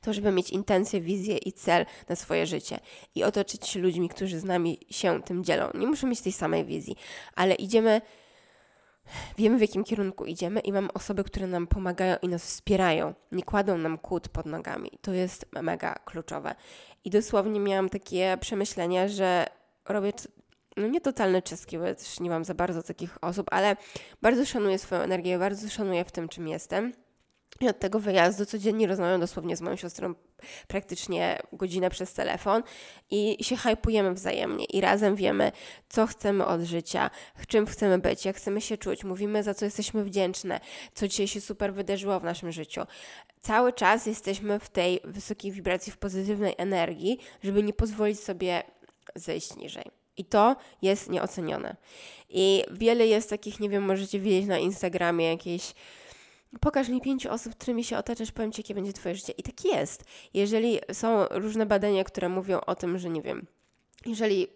to, żeby mieć intencję, wizję i cel na swoje życie i otoczyć się ludźmi, którzy z nami się tym dzielą. Nie muszę mieć tej samej wizji, ale idziemy wiemy w jakim kierunku idziemy i mamy osoby, które nam pomagają i nas wspierają, nie kładą nam kłód pod nogami. To jest mega kluczowe. I dosłownie miałam takie przemyślenia, że robię no nie totalne czystki, bo też nie mam za bardzo takich osób, ale bardzo szanuję swoją energię, bardzo szanuję w tym, czym jestem i od tego wyjazdu codziennie rozmawiam dosłownie z moją siostrą praktycznie godzinę przez telefon i się hypujemy wzajemnie i razem wiemy, co chcemy od życia, czym chcemy być, jak chcemy się czuć, mówimy, za co jesteśmy wdzięczne, co dzisiaj się super wydarzyło w naszym życiu. Cały czas jesteśmy w tej wysokiej wibracji, w pozytywnej energii, żeby nie pozwolić sobie zejść niżej. I to jest nieocenione. I wiele jest takich, nie wiem, możecie widzieć na Instagramie jakieś pokaż mi pięciu osób, którymi się otaczasz, powiem Ci, jakie będzie Twoje życie. I tak jest. Jeżeli są różne badania, które mówią o tym, że nie wiem, jeżeli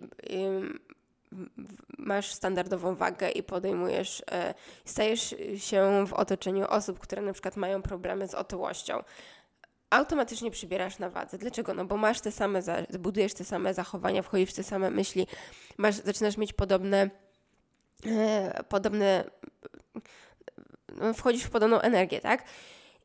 masz standardową wagę i podejmujesz, e, stajesz się w otoczeniu osób, które na przykład mają problemy z otyłością, automatycznie przybierasz na wadze. Dlaczego? No bo masz te same, budujesz te same zachowania, wchodzisz w te same myśli, masz, zaczynasz mieć podobne, e, podobne wchodzisz w podobną energię, tak?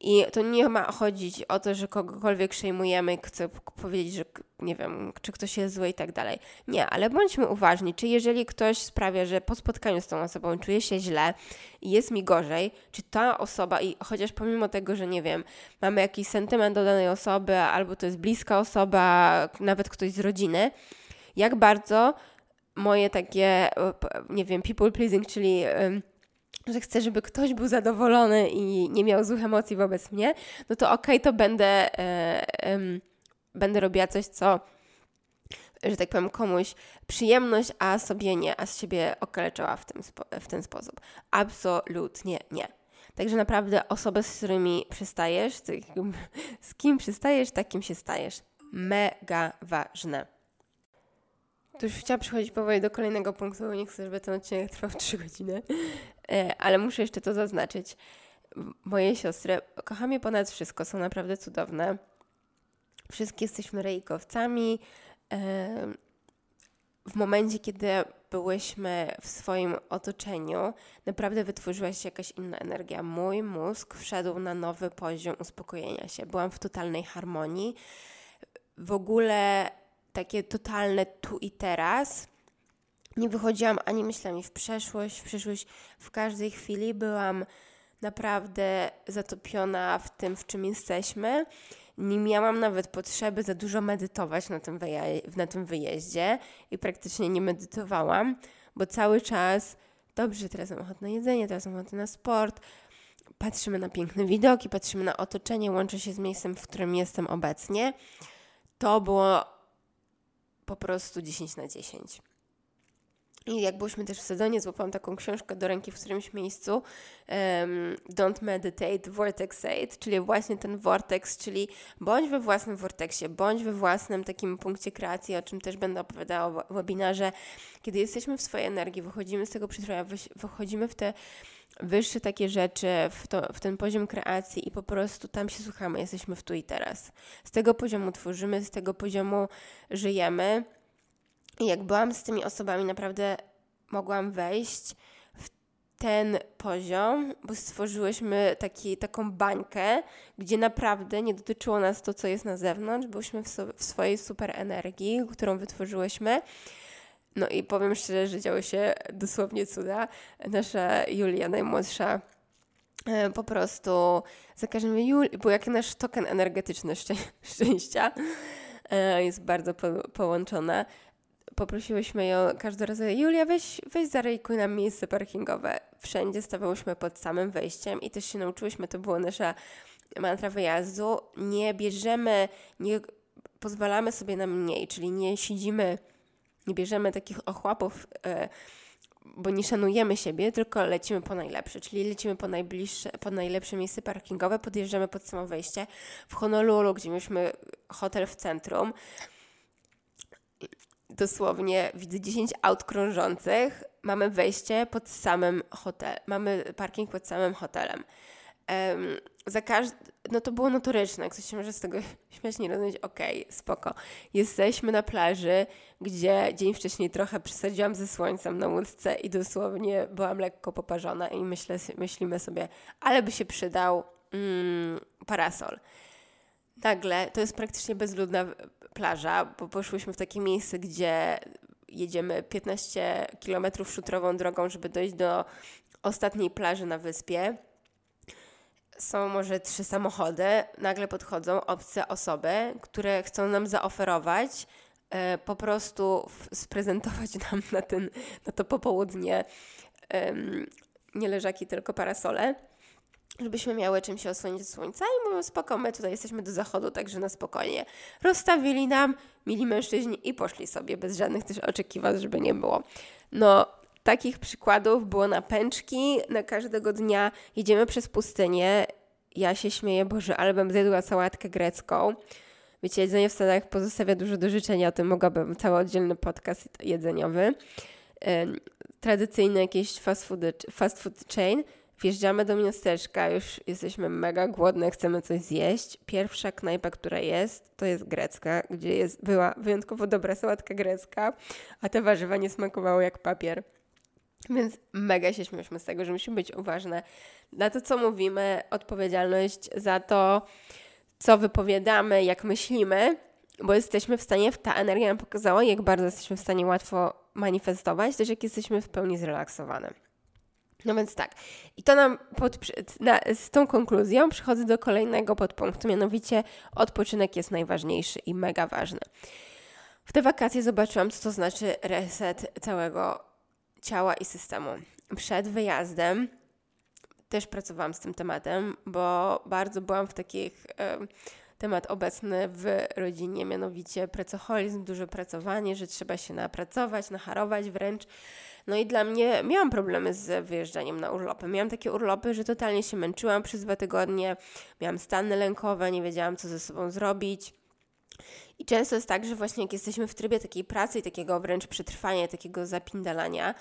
I to nie ma chodzić o to, że kogokolwiek przejmujemy, chcę powiedzieć, że nie wiem, czy ktoś jest zły i tak dalej. Nie, ale bądźmy uważni, czy jeżeli ktoś sprawia, że po spotkaniu z tą osobą czuję się źle i jest mi gorzej, czy ta osoba, i chociaż pomimo tego, że nie wiem, mamy jakiś sentyment do danej osoby, albo to jest bliska osoba, nawet ktoś z rodziny, jak bardzo moje takie, nie wiem, people pleasing, czyli że chcę, żeby ktoś był zadowolony i nie miał złych emocji wobec mnie, no to okej, okay, to będę, e, będę robiła coś, co że tak powiem, komuś przyjemność, a sobie nie, a z siebie okaleczała w, tym w ten sposób. Absolutnie nie. Także naprawdę osoby, z którymi przystajesz, z kim przystajesz, takim się stajesz. Mega ważne. To już chciałam przechodzić powoli do kolejnego punktu, nie chcę, żeby ten odcinek trwał 3 godziny, ale muszę jeszcze to zaznaczyć. Moje siostry, kocham je ponad wszystko, są naprawdę cudowne. Wszystkie jesteśmy rejkowcami. W momencie, kiedy byłyśmy w swoim otoczeniu, naprawdę wytworzyła się jakaś inna energia. Mój mózg wszedł na nowy poziom uspokojenia się. Byłam w totalnej harmonii. W ogóle takie totalne tu i teraz. Nie wychodziłam ani myślami w przeszłość, w. W każdej chwili byłam naprawdę zatopiona w tym, w czym jesteśmy. Nie miałam nawet potrzeby za dużo medytować na tym, na tym wyjeździe i praktycznie nie medytowałam, bo cały czas dobrze, teraz mam ochotę na jedzenie, teraz mam ochotę na sport, patrzymy na piękne widoki, patrzymy na otoczenie, łączę się z miejscem, w którym jestem obecnie. To było po prostu 10 na 10. I jak byliśmy też w Sedonie, złapałam taką książkę do ręki w którymś miejscu um, Don't Meditate, Vortexate, czyli właśnie ten vortex, czyli bądź we własnym vorteksie, bądź we własnym takim punkcie kreacji, o czym też będę opowiadała w webinarze. Kiedy jesteśmy w swojej energii, wychodzimy z tego przystroja, wychodzimy w te wyższe takie rzeczy, w, to, w ten poziom kreacji i po prostu tam się słuchamy, jesteśmy w tu i teraz. Z tego poziomu tworzymy, z tego poziomu żyjemy. I jak byłam z tymi osobami, naprawdę mogłam wejść w ten poziom, bo stworzyłyśmy taki, taką bańkę, gdzie naprawdę nie dotyczyło nas to, co jest na zewnątrz, byliśmy w, so, w swojej super energii, którą wytworzyłyśmy. No i powiem szczerze, że działy się dosłownie cuda. Nasza Julia, najmłodsza, e, po prostu za każdym Juli, był jak nasz token energetyczny szczę- szczęścia. E, jest bardzo po- połączona poprosiłyśmy ją każdy raz, Julia, weź, weź zarejkuj nam miejsce parkingowe. Wszędzie stawałyśmy pod samym wejściem i też się nauczyłyśmy, to była nasza mantra wyjazdu. Nie bierzemy, nie pozwalamy sobie na mniej, czyli nie siedzimy, nie bierzemy takich ochłapów, e, bo nie szanujemy siebie, tylko lecimy po najlepsze, czyli lecimy po najbliższe, po najlepsze miejsce parkingowe, podjeżdżamy pod samo wejście. W Honolulu, gdzie mieliśmy hotel w centrum, dosłownie widzę 10 aut krążących, mamy wejście pod samym hotel, mamy parking pod samym hotelem. Um, za każdy, no to było notoryczne, ktoś się może z tego śmiać, nie rozumieć, okej, okay, spoko. Jesteśmy na plaży, gdzie dzień wcześniej trochę przesadziłam ze słońcem na łódce i dosłownie byłam lekko poparzona i myślę, myślimy sobie, ale by się przydał mm, parasol. Nagle, to jest praktycznie bezludna plaża, bo poszłyśmy w takie miejsce, gdzie jedziemy 15 km szutrową drogą, żeby dojść do ostatniej plaży na wyspie. Są może trzy samochody, nagle podchodzą obce osoby, które chcą nam zaoferować e, po prostu sprezentować nam na, ten, na to popołudnie nie leżaki, tylko parasole żebyśmy miały czym się osłonić od słońca i mówią, spoko, my tutaj jesteśmy do zachodu, także na spokojnie. Rozstawili nam, mili mężczyźni i poszli sobie, bez żadnych też oczekiwań, żeby nie było. No, takich przykładów było na pęczki, na każdego dnia jedziemy przez pustynię, ja się śmieję, Boże, ale bym zjadła sałatkę grecką. Wiecie, jedzenie w Stanach pozostawia dużo do życzenia, o tym mogłabym cały oddzielny podcast jedzeniowy. Tradycyjny jakiś fast food, fast food chain – Wjeżdżamy do miasteczka, już jesteśmy mega głodne, chcemy coś zjeść. Pierwsza knajpa, która jest, to jest grecka, gdzie jest, była wyjątkowo dobra sałatka grecka, a te warzywa nie smakowały jak papier. Więc mega się śmieszmy z tego, że musimy być uważne na to, co mówimy, odpowiedzialność za to, co wypowiadamy, jak myślimy, bo jesteśmy w stanie, ta energia nam pokazała, jak bardzo jesteśmy w stanie łatwo manifestować, też jak jesteśmy w pełni zrelaksowane. No więc tak. I to nam pod, na, z tą konkluzją przychodzę do kolejnego podpunktu, mianowicie odpoczynek jest najważniejszy i mega ważny. W te wakacje zobaczyłam, co to znaczy reset całego ciała i systemu. Przed wyjazdem też pracowałam z tym tematem, bo bardzo byłam w takich temat obecny w rodzinie, mianowicie pracoholizm, duże pracowanie, że trzeba się napracować, nacharować wręcz. No i dla mnie miałam problemy z wyjeżdżaniem na urlopy. Miałam takie urlopy, że totalnie się męczyłam przez dwa tygodnie, miałam stany lękowe, nie wiedziałam, co ze sobą zrobić. I często jest tak, że właśnie jak jesteśmy w trybie takiej pracy i takiego wręcz przetrwania, takiego zapindalania,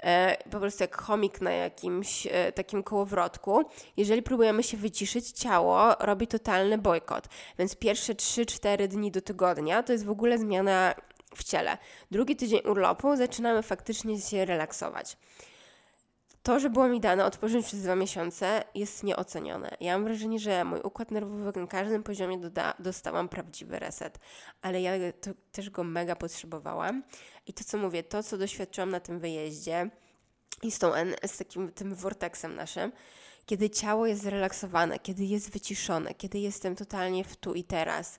e, po prostu jak chomik na jakimś e, takim kołowrotku, jeżeli próbujemy się wyciszyć, ciało robi totalny bojkot. Więc pierwsze 3-4 dni do tygodnia to jest w ogóle zmiana w ciele. Drugi tydzień urlopu zaczynamy faktycznie się relaksować. To, że było mi dane odpocząć przez dwa miesiące, jest nieocenione. Ja mam wrażenie, że mój układ nerwowy na każdym poziomie doda- dostałam prawdziwy reset, ale ja to, też go mega potrzebowałam. I to, co mówię, to, co doświadczyłam na tym wyjeździe i z, tą, z takim tym vortexem naszym, kiedy ciało jest zrelaksowane, kiedy jest wyciszone, kiedy jestem totalnie w tu i teraz,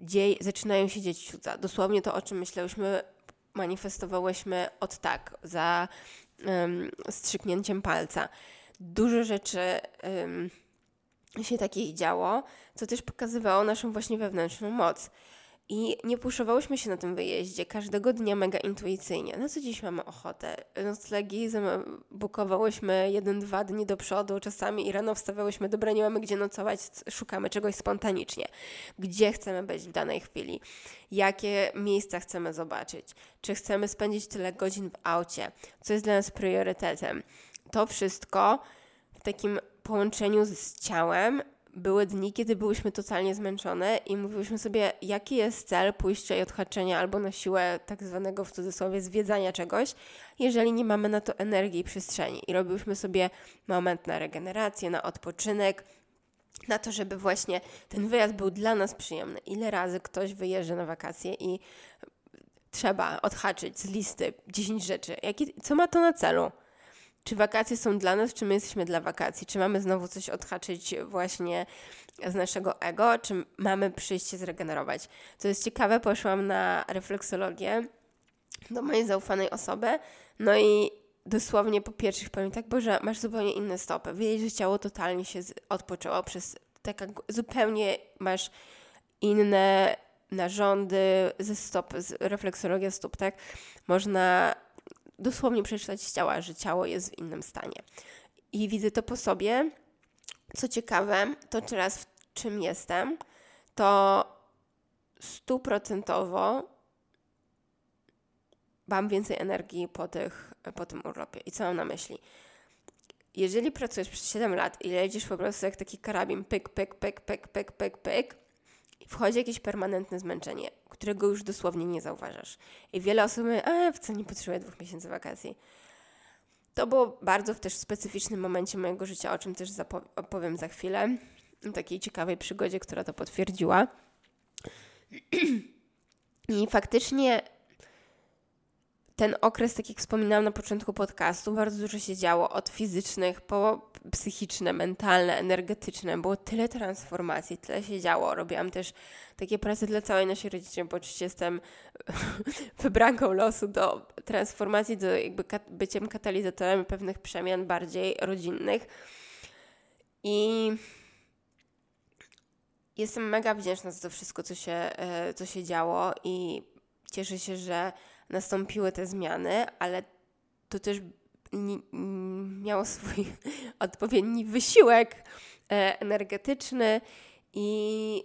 dziej, zaczynają się dzieć cuda. Dosłownie to, o czym myślałyśmy, manifestowałyśmy od tak, za strzyknięciem palca. Dużo rzeczy się takiej działo, co też pokazywało naszą właśnie wewnętrzną moc. I nie puszowałyśmy się na tym wyjeździe każdego dnia mega intuicyjnie. Na co dziś mamy ochotę? Noclegi bukowałyśmy jeden, dwa dni do przodu, czasami i rano wstawiałyśmy, dobra, nie mamy gdzie nocować, szukamy czegoś spontanicznie. Gdzie chcemy być w danej chwili? Jakie miejsca chcemy zobaczyć? Czy chcemy spędzić tyle godzin w aucie? Co jest dla nas priorytetem? To wszystko w takim połączeniu z ciałem były dni, kiedy byłyśmy totalnie zmęczone i mówiłyśmy sobie, jaki jest cel pójścia i odhaczenia albo na siłę tak zwanego w cudzysłowie zwiedzania czegoś, jeżeli nie mamy na to energii i przestrzeni. I robiłyśmy sobie moment na regenerację, na odpoczynek, na to, żeby właśnie ten wyjazd był dla nas przyjemny. Ile razy ktoś wyjeżdża na wakacje i trzeba odhaczyć z listy 10 rzeczy. Jaki, co ma to na celu? Czy wakacje są dla nas, czy my jesteśmy dla wakacji? Czy mamy znowu coś odhaczyć właśnie z naszego ego, czy mamy przyjść się zregenerować? Co jest ciekawe, poszłam na refleksologię do mojej zaufanej osoby, no i dosłownie po pierwszych powiem tak, Boże, masz zupełnie inne stopy. Wiedzieć, że ciało totalnie się odpoczęło przez taka zupełnie masz inne narządy ze stop, refleksologia stóp, tak? Można dosłownie przeczytać z ciała, że ciało jest w innym stanie. I widzę to po sobie. Co ciekawe, to teraz w czym jestem, to stuprocentowo mam więcej energii po, tych, po tym urlopie. I co mam na myśli? Jeżeli pracujesz przez 7 lat i lecisz po prostu jak taki karabin, pyk, pyk, pyk, pyk, pyk, pyk, pyk, i wchodzi jakieś permanentne zmęczenie, którego już dosłownie nie zauważasz. I wiele osób mówi, a wcale nie potrzebuję dwóch miesięcy wakacji. To było bardzo w też specyficznym momencie mojego życia, o czym też opowiem za chwilę. Takiej ciekawej przygodzie, która to potwierdziła. I faktycznie ten okres, tak jak wspominałam na początku podcastu, bardzo dużo się działo od fizycznych po psychiczne, mentalne, energetyczne. Było tyle transformacji, tyle się działo. Robiłam też takie prace dla całej naszej rodziny, bo oczywiście jestem wybranką losu do transformacji, do jakby kat byciem katalizatorem pewnych przemian bardziej rodzinnych. I jestem mega wdzięczna za to wszystko, co się, e, co się działo i cieszę się, że nastąpiły te zmiany, ale to też miało swój odpowiedni wysiłek e, energetyczny i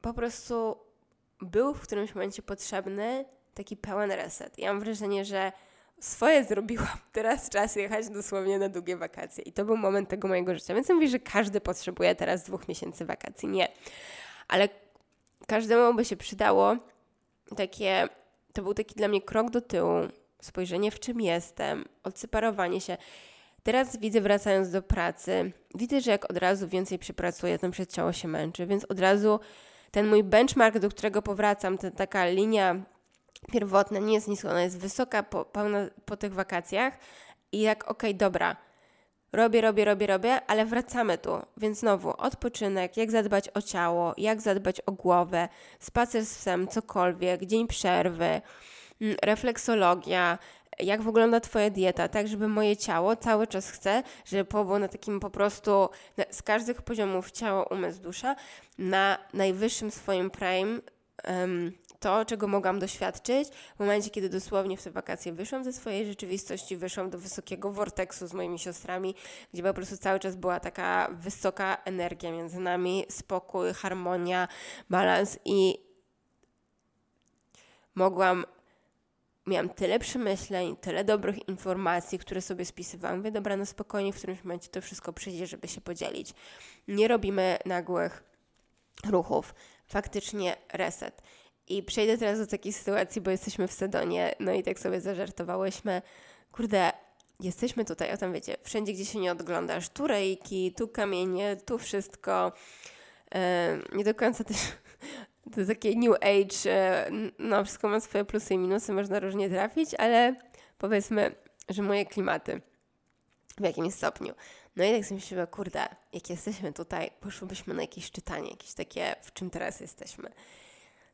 po prostu był w którymś momencie potrzebny taki pełen reset. Ja mam wrażenie, że swoje zrobiłam, teraz czas jechać dosłownie na długie wakacje i to był moment tego mojego życia. Więc mówię, że każdy potrzebuje teraz dwóch miesięcy wakacji. Nie. Ale każdemu by się przydało takie, to był taki dla mnie krok do tyłu, spojrzenie w czym jestem, odseparowanie się. Teraz widzę, wracając do pracy, widzę, że jak od razu więcej przypracuję, to przed ciało się męczy, więc od razu ten mój benchmark, do którego powracam, ta taka linia pierwotna nie jest niska, ona jest wysoka po, pełna po tych wakacjach i jak okej, okay, dobra, robię, robię, robię, robię, ale wracamy tu, więc znowu odpoczynek, jak zadbać o ciało, jak zadbać o głowę, spacer z psem, cokolwiek, dzień przerwy, refleksologia, jak wygląda Twoja dieta, tak żeby moje ciało cały czas chce, żeby było na takim po prostu z każdych poziomów ciało, umysł, dusza na najwyższym swoim prime. Um, to, czego mogłam doświadczyć w momencie, kiedy dosłownie w te wakacje wyszłam ze swojej rzeczywistości, wyszłam do wysokiego vorteksu z moimi siostrami, gdzie po prostu cały czas była taka wysoka energia między nami, spokój, harmonia, balans i mogłam miałam tyle przemyśleń, tyle dobrych informacji, które sobie spisywałam. Mówię, dobra, no spokojnie, w którymś momencie to wszystko przyjdzie, żeby się podzielić. Nie robimy nagłych ruchów. Faktycznie reset. I przejdę teraz do takiej sytuacji, bo jesteśmy w Sedonie, no i tak sobie zażartowałyśmy. Kurde, jesteśmy tutaj, o tam wiecie, wszędzie, gdzie się nie odglądasz. Tu rejki, tu kamienie, tu wszystko. Yy, nie do końca też to takie new age, e, no wszystko ma swoje plusy i minusy, można różnie trafić, ale powiedzmy, że moje klimaty w jakimś stopniu. No i tak sobie myślę, kurde, jak jesteśmy tutaj, poszłybyśmy na jakieś czytanie, jakieś takie, w czym teraz jesteśmy.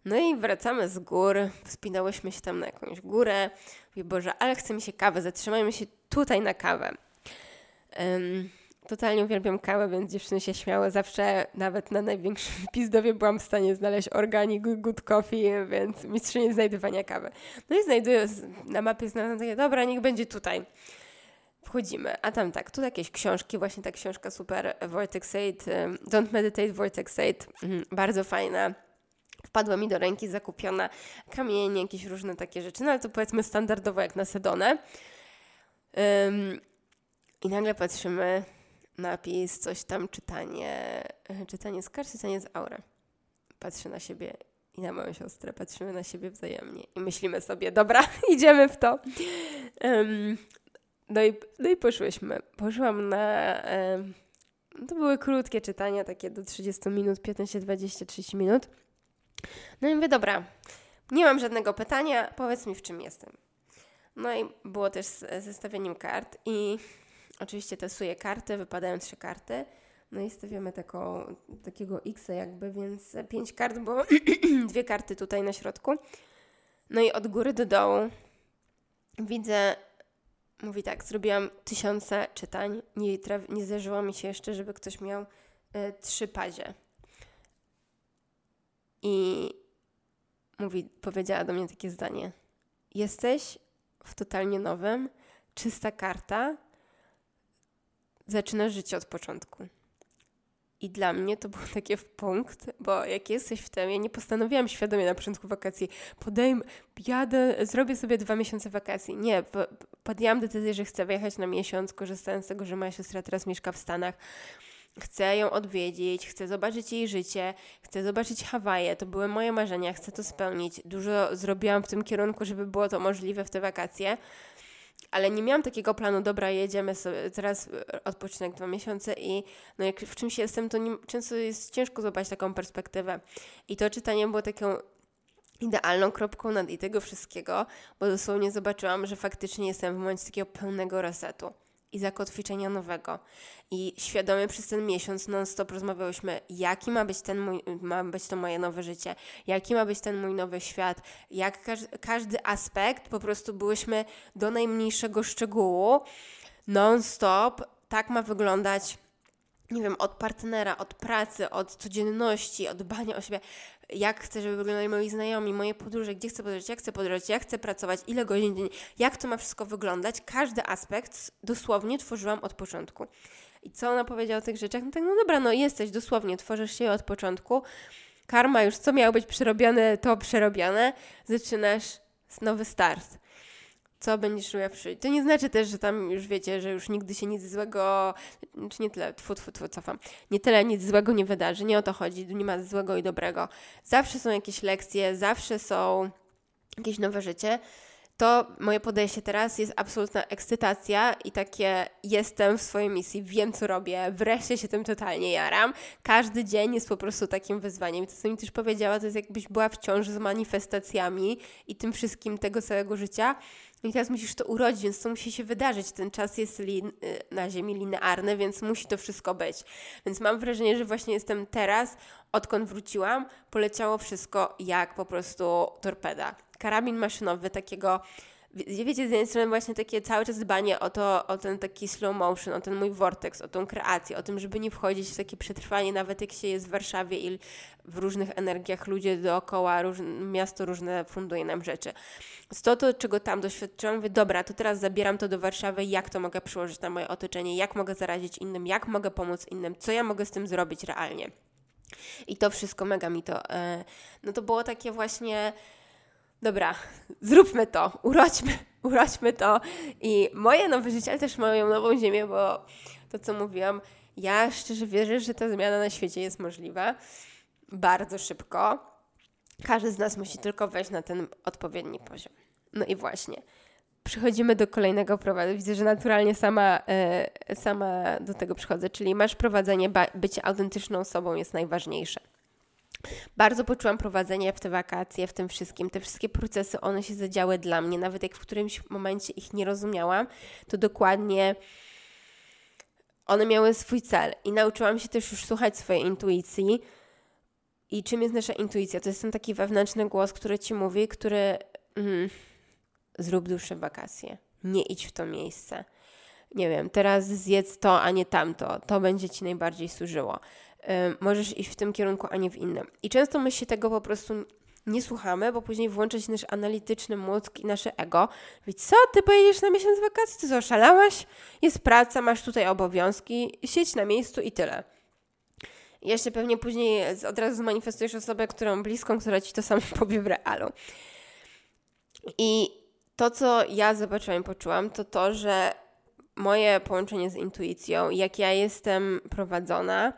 No i wracamy z gór, wspinałyśmy się tam na jakąś górę. Mówię, Boże, ale chce mi się kawę, zatrzymajmy się tutaj na kawę. Um, totalnie uwielbiam kawę, więc dziewczyny się śmiały. Zawsze nawet na największym pizdowie byłam w stanie znaleźć organic good coffee, więc mistrzyni znajdywania kawy. No i znajduję, na mapie znalazłam takie, dobra, niech będzie tutaj. Wchodzimy, a tam tak, tu jakieś książki, właśnie ta książka super, Vortex 8, Don't Meditate, Vortex 8, mhm, bardzo fajna wpadła mi do ręki zakupiona kamienie, jakieś różne takie rzeczy, no ale to powiedzmy standardowo jak na Sedonę. Um, I nagle patrzymy, napis, coś tam, czytanie, e, czytanie z kart, czytanie z aura. Patrzę na siebie i na moją siostrę, patrzymy na siebie wzajemnie i myślimy sobie, dobra, idziemy w to. Um, no, i, no i poszłyśmy. Poszłam na... Um, to były krótkie czytania, takie do 30 minut, 15, 20, 30 minut. No i mówię, dobra, nie mam żadnego pytania, powiedz mi w czym jestem. No i było też z zestawieniem kart i oczywiście tasuję karty, wypadają trzy karty. No i stawiamy taką, takiego X jakby, więc pięć kart, bo dwie karty tutaj na środku. No i od góry do dołu widzę, mówi tak, zrobiłam tysiące czytań, nie, nie zdarzyło mi się jeszcze, żeby ktoś miał y, trzy pazie. I mówi, powiedziała do mnie takie zdanie. Jesteś w totalnie nowym, czysta karta, zaczynasz życie od początku. I dla mnie to był taki punkt, bo jak jesteś w tym, ja nie postanowiłam świadomie na początku wakacji, podejmę, jadę, zrobię sobie dwa miesiące wakacji. Nie, podjęłam decyzję, że chcę wyjechać na miesiąc, korzystając z tego, że moja siostra teraz mieszka w Stanach Chcę ją odwiedzić, chcę zobaczyć jej życie, chcę zobaczyć Hawaje. To były moje marzenia, chcę to spełnić. Dużo zrobiłam w tym kierunku, żeby było to możliwe w te wakacje. Ale nie miałam takiego planu, dobra, jedziemy sobie, teraz odpoczynek dwa miesiące i no jak w czymś jestem, to nie, często jest ciężko zobaczyć taką perspektywę. I to czytanie było taką idealną kropką nad i tego wszystkiego, bo dosłownie zobaczyłam, że faktycznie jestem w momencie takiego pełnego resetu i zakotwiczenia nowego. I świadomie przez ten miesiąc non-stop rozmawiałyśmy, jaki ma być, ten mój, ma być to moje nowe życie, jaki ma być ten mój nowy świat, jak każdy, każdy aspekt, po prostu byłyśmy do najmniejszego szczegółu non-stop, tak ma wyglądać nie wiem, od partnera, od pracy, od codzienności, od dbania o siebie jak chcę, żeby wyglądali moi znajomi, moje podróże, gdzie chcę podróżować, jak chcę podróżować, jak chcę pracować, ile godzin dziennie, jak to ma wszystko wyglądać. Każdy aspekt dosłownie tworzyłam od początku. I co ona powiedziała o tych rzeczach? No tak, no dobra, no jesteś, dosłownie, tworzysz się od początku. Karma już, co miało być przerobione, to przerobione. Zaczynasz nowy start co będziesz w To nie znaczy też, że tam już wiecie, że już nigdy się nic złego, czy nie tyle, tfu, tfu, tfu, cofam, nie tyle nic złego nie wydarzy, nie o to chodzi, nie ma złego i dobrego. Zawsze są jakieś lekcje, zawsze są jakieś nowe życie. To moje podejście teraz jest absolutna ekscytacja i takie jestem w swojej misji, wiem co robię, wreszcie się tym totalnie jaram. Każdy dzień jest po prostu takim wyzwaniem. To, co mi też powiedziała, to jest jakbyś była w ciąży z manifestacjami i tym wszystkim tego całego życia i teraz musisz to urodzić, więc to musi się wydarzyć. Ten czas jest lin, y, na Ziemi linearny, więc musi to wszystko być. Więc mam wrażenie, że właśnie jestem teraz, odkąd wróciłam, poleciało wszystko jak po prostu torpeda. Karabin maszynowy takiego wiecie, z jednej strony właśnie takie cały czas dbanie o to, o ten taki slow motion, o ten mój vortex, o tą kreację, o tym, żeby nie wchodzić w takie przetrwanie, nawet jak się jest w Warszawie i w różnych energiach ludzie dookoła, róż, miasto różne funduje nam rzeczy. Z to, to, czego tam doświadczyłam, mówię, dobra, to teraz zabieram to do Warszawy, jak to mogę przyłożyć na moje otoczenie, jak mogę zarazić innym, jak mogę pomóc innym, co ja mogę z tym zrobić realnie. I to wszystko mega mi to, e, no to było takie właśnie, dobra, zróbmy to, urodźmy, urodźmy to i moje nowe życie, ale też moją nową ziemię, bo to, co mówiłam, ja szczerze wierzę, że ta zmiana na świecie jest możliwa bardzo szybko. Każdy z nas musi tylko wejść na ten odpowiedni poziom. No i właśnie, przechodzimy do kolejnego prowadzenia. Widzę, że naturalnie sama, e, sama do tego przychodzę, czyli masz prowadzenie, bycie autentyczną osobą jest najważniejsze. Bardzo poczułam prowadzenie w te wakacje, w tym wszystkim. Te wszystkie procesy, one się zadziały dla mnie. Nawet jak w którymś momencie ich nie rozumiałam, to dokładnie one miały swój cel. I nauczyłam się też już słuchać swojej intuicji. I czym jest nasza intuicja? To jest ten taki wewnętrzny głos, który ci mówi, który mm, zrób dłuższe wakacje. Nie idź w to miejsce. Nie wiem, teraz zjedz to, a nie tamto. To będzie ci najbardziej służyło. Ym, możesz iść w tym kierunku, a nie w innym. I często my się tego po prostu nie słuchamy, bo później włącza się nasz analityczny mózg i nasze ego. Więc co, ty pojedziesz na miesiąc wakacji? Ty co, oszalałaś? Jest praca, masz tutaj obowiązki, siedź na miejscu i tyle. I jeszcze pewnie później od razu zmanifestujesz osobę, którą bliską, która ci to samo powie w realu. I to, co ja zobaczyłam i poczułam, to to, że moje połączenie z intuicją, jak ja jestem prowadzona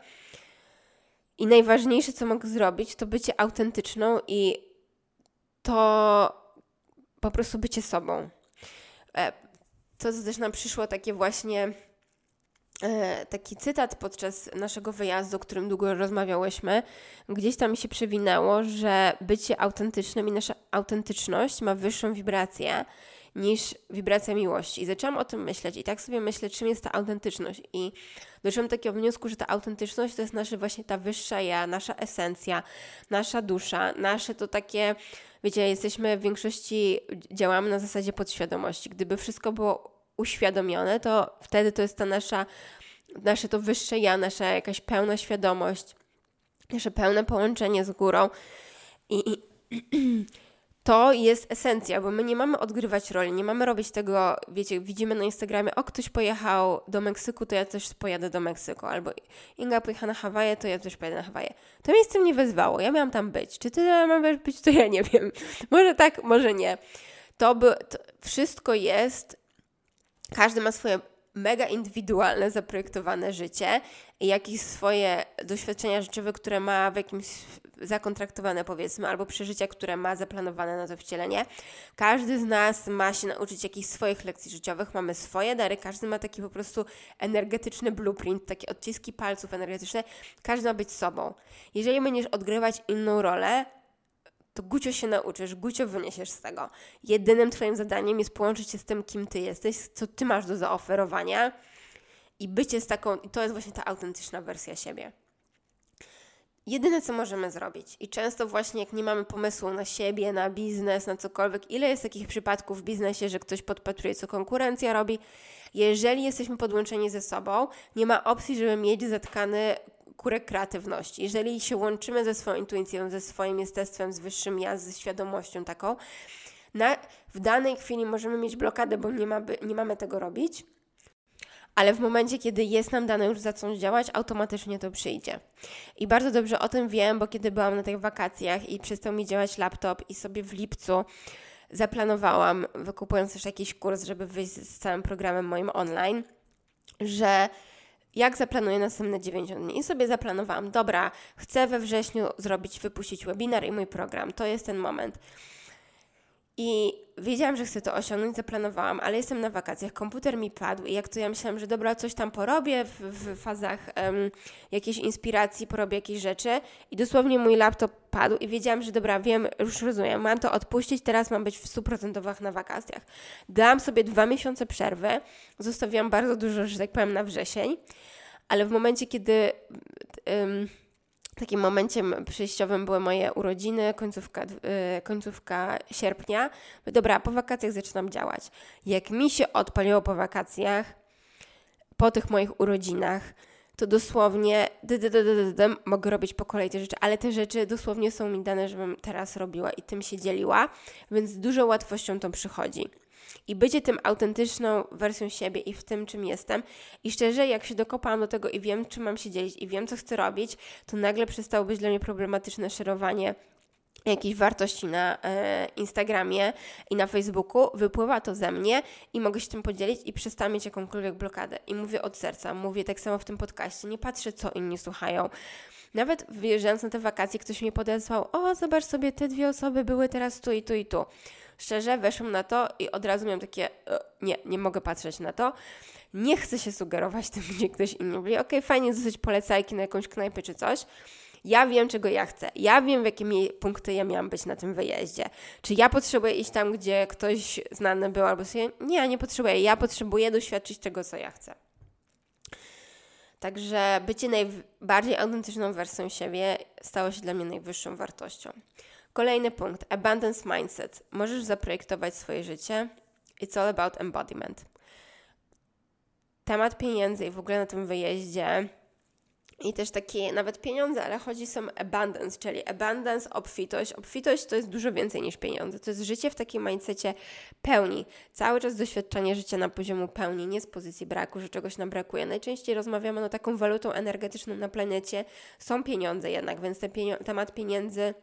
i najważniejsze, co mogę zrobić, to bycie autentyczną i to po prostu bycie sobą. E, To, co też nam przyszło, takie właśnie e, taki cytat podczas naszego wyjazdu, o którym długo rozmawiałyśmy, gdzieś tam mi się przewinęło, że bycie autentycznym i nasza autentyczność ma wyższą wibrację niż wibracja miłości. I zaczęłam o tym myśleć i tak sobie myślę, czym jest ta autentyczność. I doszłam do takiego wniosku, że ta autentyczność to jest nasza właśnie ta wyższa ja, nasza esencja, nasza dusza, nasze to takie, wiecie, jesteśmy w większości, działamy na zasadzie podświadomości. Gdyby wszystko było uświadomione, to wtedy to jest ta nasza, nasze to wyższe ja, nasza jakaś pełna świadomość, nasze pełne połączenie z górą. I, i to jest esencja, bo my nie mamy odgrywać roli, nie mamy robić tego, wiecie, widzimy na Instagramie, o ktoś pojechał do Meksyku, to ja też pojadę do Meksyku, albo Inga pojechała na Hawaje, to ja też pojadę na Hawaje. To mnie wezwało, ja miałam tam być. Czy ty masz być, to ja nie wiem. Może tak, może nie. To, by, to wszystko jest, każdy ma swoje mega indywidualne, zaprojektowane życie jakieś swoje doświadczenia życiowe, które ma w jakimś zakontraktowane powiedzmy, albo przeżycia, które ma zaplanowane na to wcielenie. Każdy z nas ma się nauczyć jakichś swoich lekcji życiowych, mamy swoje dary, każdy ma taki po prostu energetyczny blueprint, takie odciski palców energetyczne, każdy ma być sobą. Jeżeli będziesz odgrywać inną rolę, to gucio się nauczysz, gucio wyniesiesz z tego. Jedynym Twoim zadaniem jest połączyć się z tym, kim Ty jesteś, co Ty masz do zaoferowania i bycie z taką, i to jest właśnie ta autentyczna wersja siebie. Jedyne, co możemy zrobić, i często właśnie jak nie mamy pomysłu na siebie, na biznes, na cokolwiek, ile jest takich przypadków w biznesie, że ktoś podpatruje, co konkurencja robi, jeżeli jesteśmy podłączeni ze sobą, nie ma opcji, żeby mieć zatkany kurek kreatywności. Jeżeli się łączymy ze swoją intuicją, ze swoim jestestwem, z wyższym ja, ze świadomością taką, na, w danej chwili możemy mieć blokadę, bo nie, ma, nie mamy tego robić, ale w momencie, kiedy jest nam dane już zacząć działać, automatycznie to przyjdzie. I bardzo dobrze o tym wiem, bo kiedy byłam na tych wakacjach i przestał mi działać laptop i sobie w lipcu zaplanowałam, wykupując też jakiś kurs, żeby wyjść z całym programem moim online, że jak zaplanuję następne 90 dni. I sobie zaplanowałam, dobra, chcę we wrześniu zrobić, wypuścić webinar i mój program. To jest ten moment. I wiedziałam, że chcę to osiągnąć, zaplanowałam, ale jestem na wakacjach, komputer mi padł i jak to ja myślałam, że dobra, coś tam porobię w, w fazach um, jakiejś inspiracji, porobię jakieś rzeczy i dosłownie mój laptop padł i wiedziałam, że dobra, wiem, już rozumiem, mam to odpuścić, teraz mam być w 100% na wakacjach. Dałam sobie dwa miesiące przerwy, zostawiłam bardzo dużo, że tak powiem, na wrzesień, ale w momencie, kiedy um, takim momenciem przejściowym były moje urodziny, końcówka, yy, końcówka sierpnia. Dobra, po wakacjach zaczynam działać. Jak mi się odpaliło po wakacjach, po tych moich urodzinach, to dosłownie dy, dy, dy, mogę robić po kolei te rzeczy, ale te rzeczy dosłownie są mi dane, żebym teraz robiła i tym się dzieliła, więc z dużą łatwością to przychodzi. I bycie tym autentyczną wersją siebie i w tym, czym jestem. I szczerze, jak się dokopałam do tego i wiem, czym mam się dzielić i wiem, co chcę robić, to nagle przestało być dla mnie problematyczne szerowanie jakiejś wartości na e, Instagramie i na Facebooku, wypływa to ze mnie i mogę się tym podzielić i przestałam mieć jakąkolwiek blokadę. I mówię od serca, mówię tak samo w tym podcaście, nie patrzę, co inni słuchają. Nawet wyjeżdżając na te wakacje, ktoś mnie podesłał, o, zobacz sobie, te dwie osoby były teraz tu i tu i tu. Szczerze, weszłam na to i od razu miałam takie, e, nie, nie mogę patrzeć na to. Nie chcę się sugerować tym, gdzie ktoś inny mówi, okej, okay, fajnie zostać polecajki na jakąś knajpę czy coś, ja wiem, czego ja chcę. Ja wiem, w jakie punkty ja miałam być na tym wyjeździe. Czy ja potrzebuję iść tam, gdzie ktoś znany był, albo sobie. Nie, nie potrzebuję. Ja potrzebuję doświadczyć tego, co ja chcę. Także bycie najbardziej autentyczną wersją siebie stało się dla mnie najwyższą wartością. Kolejny punkt. Abundance mindset. Możesz zaprojektować swoje życie. It's all about embodiment. Temat pieniędzy i w ogóle na tym wyjeździe i też takie nawet pieniądze, ale chodzi są abundance, czyli abundance, obfitość. Obfitość to jest dużo więcej niż pieniądze. To jest życie w takim mindsetie pełni. Cały czas doświadczanie życia na poziomu pełni, nie z pozycji braku, że czegoś nam brakuje. Najczęściej rozmawiamy, no taką walutą energetyczną na planecie są pieniądze jednak, więc ten temat pieniędzy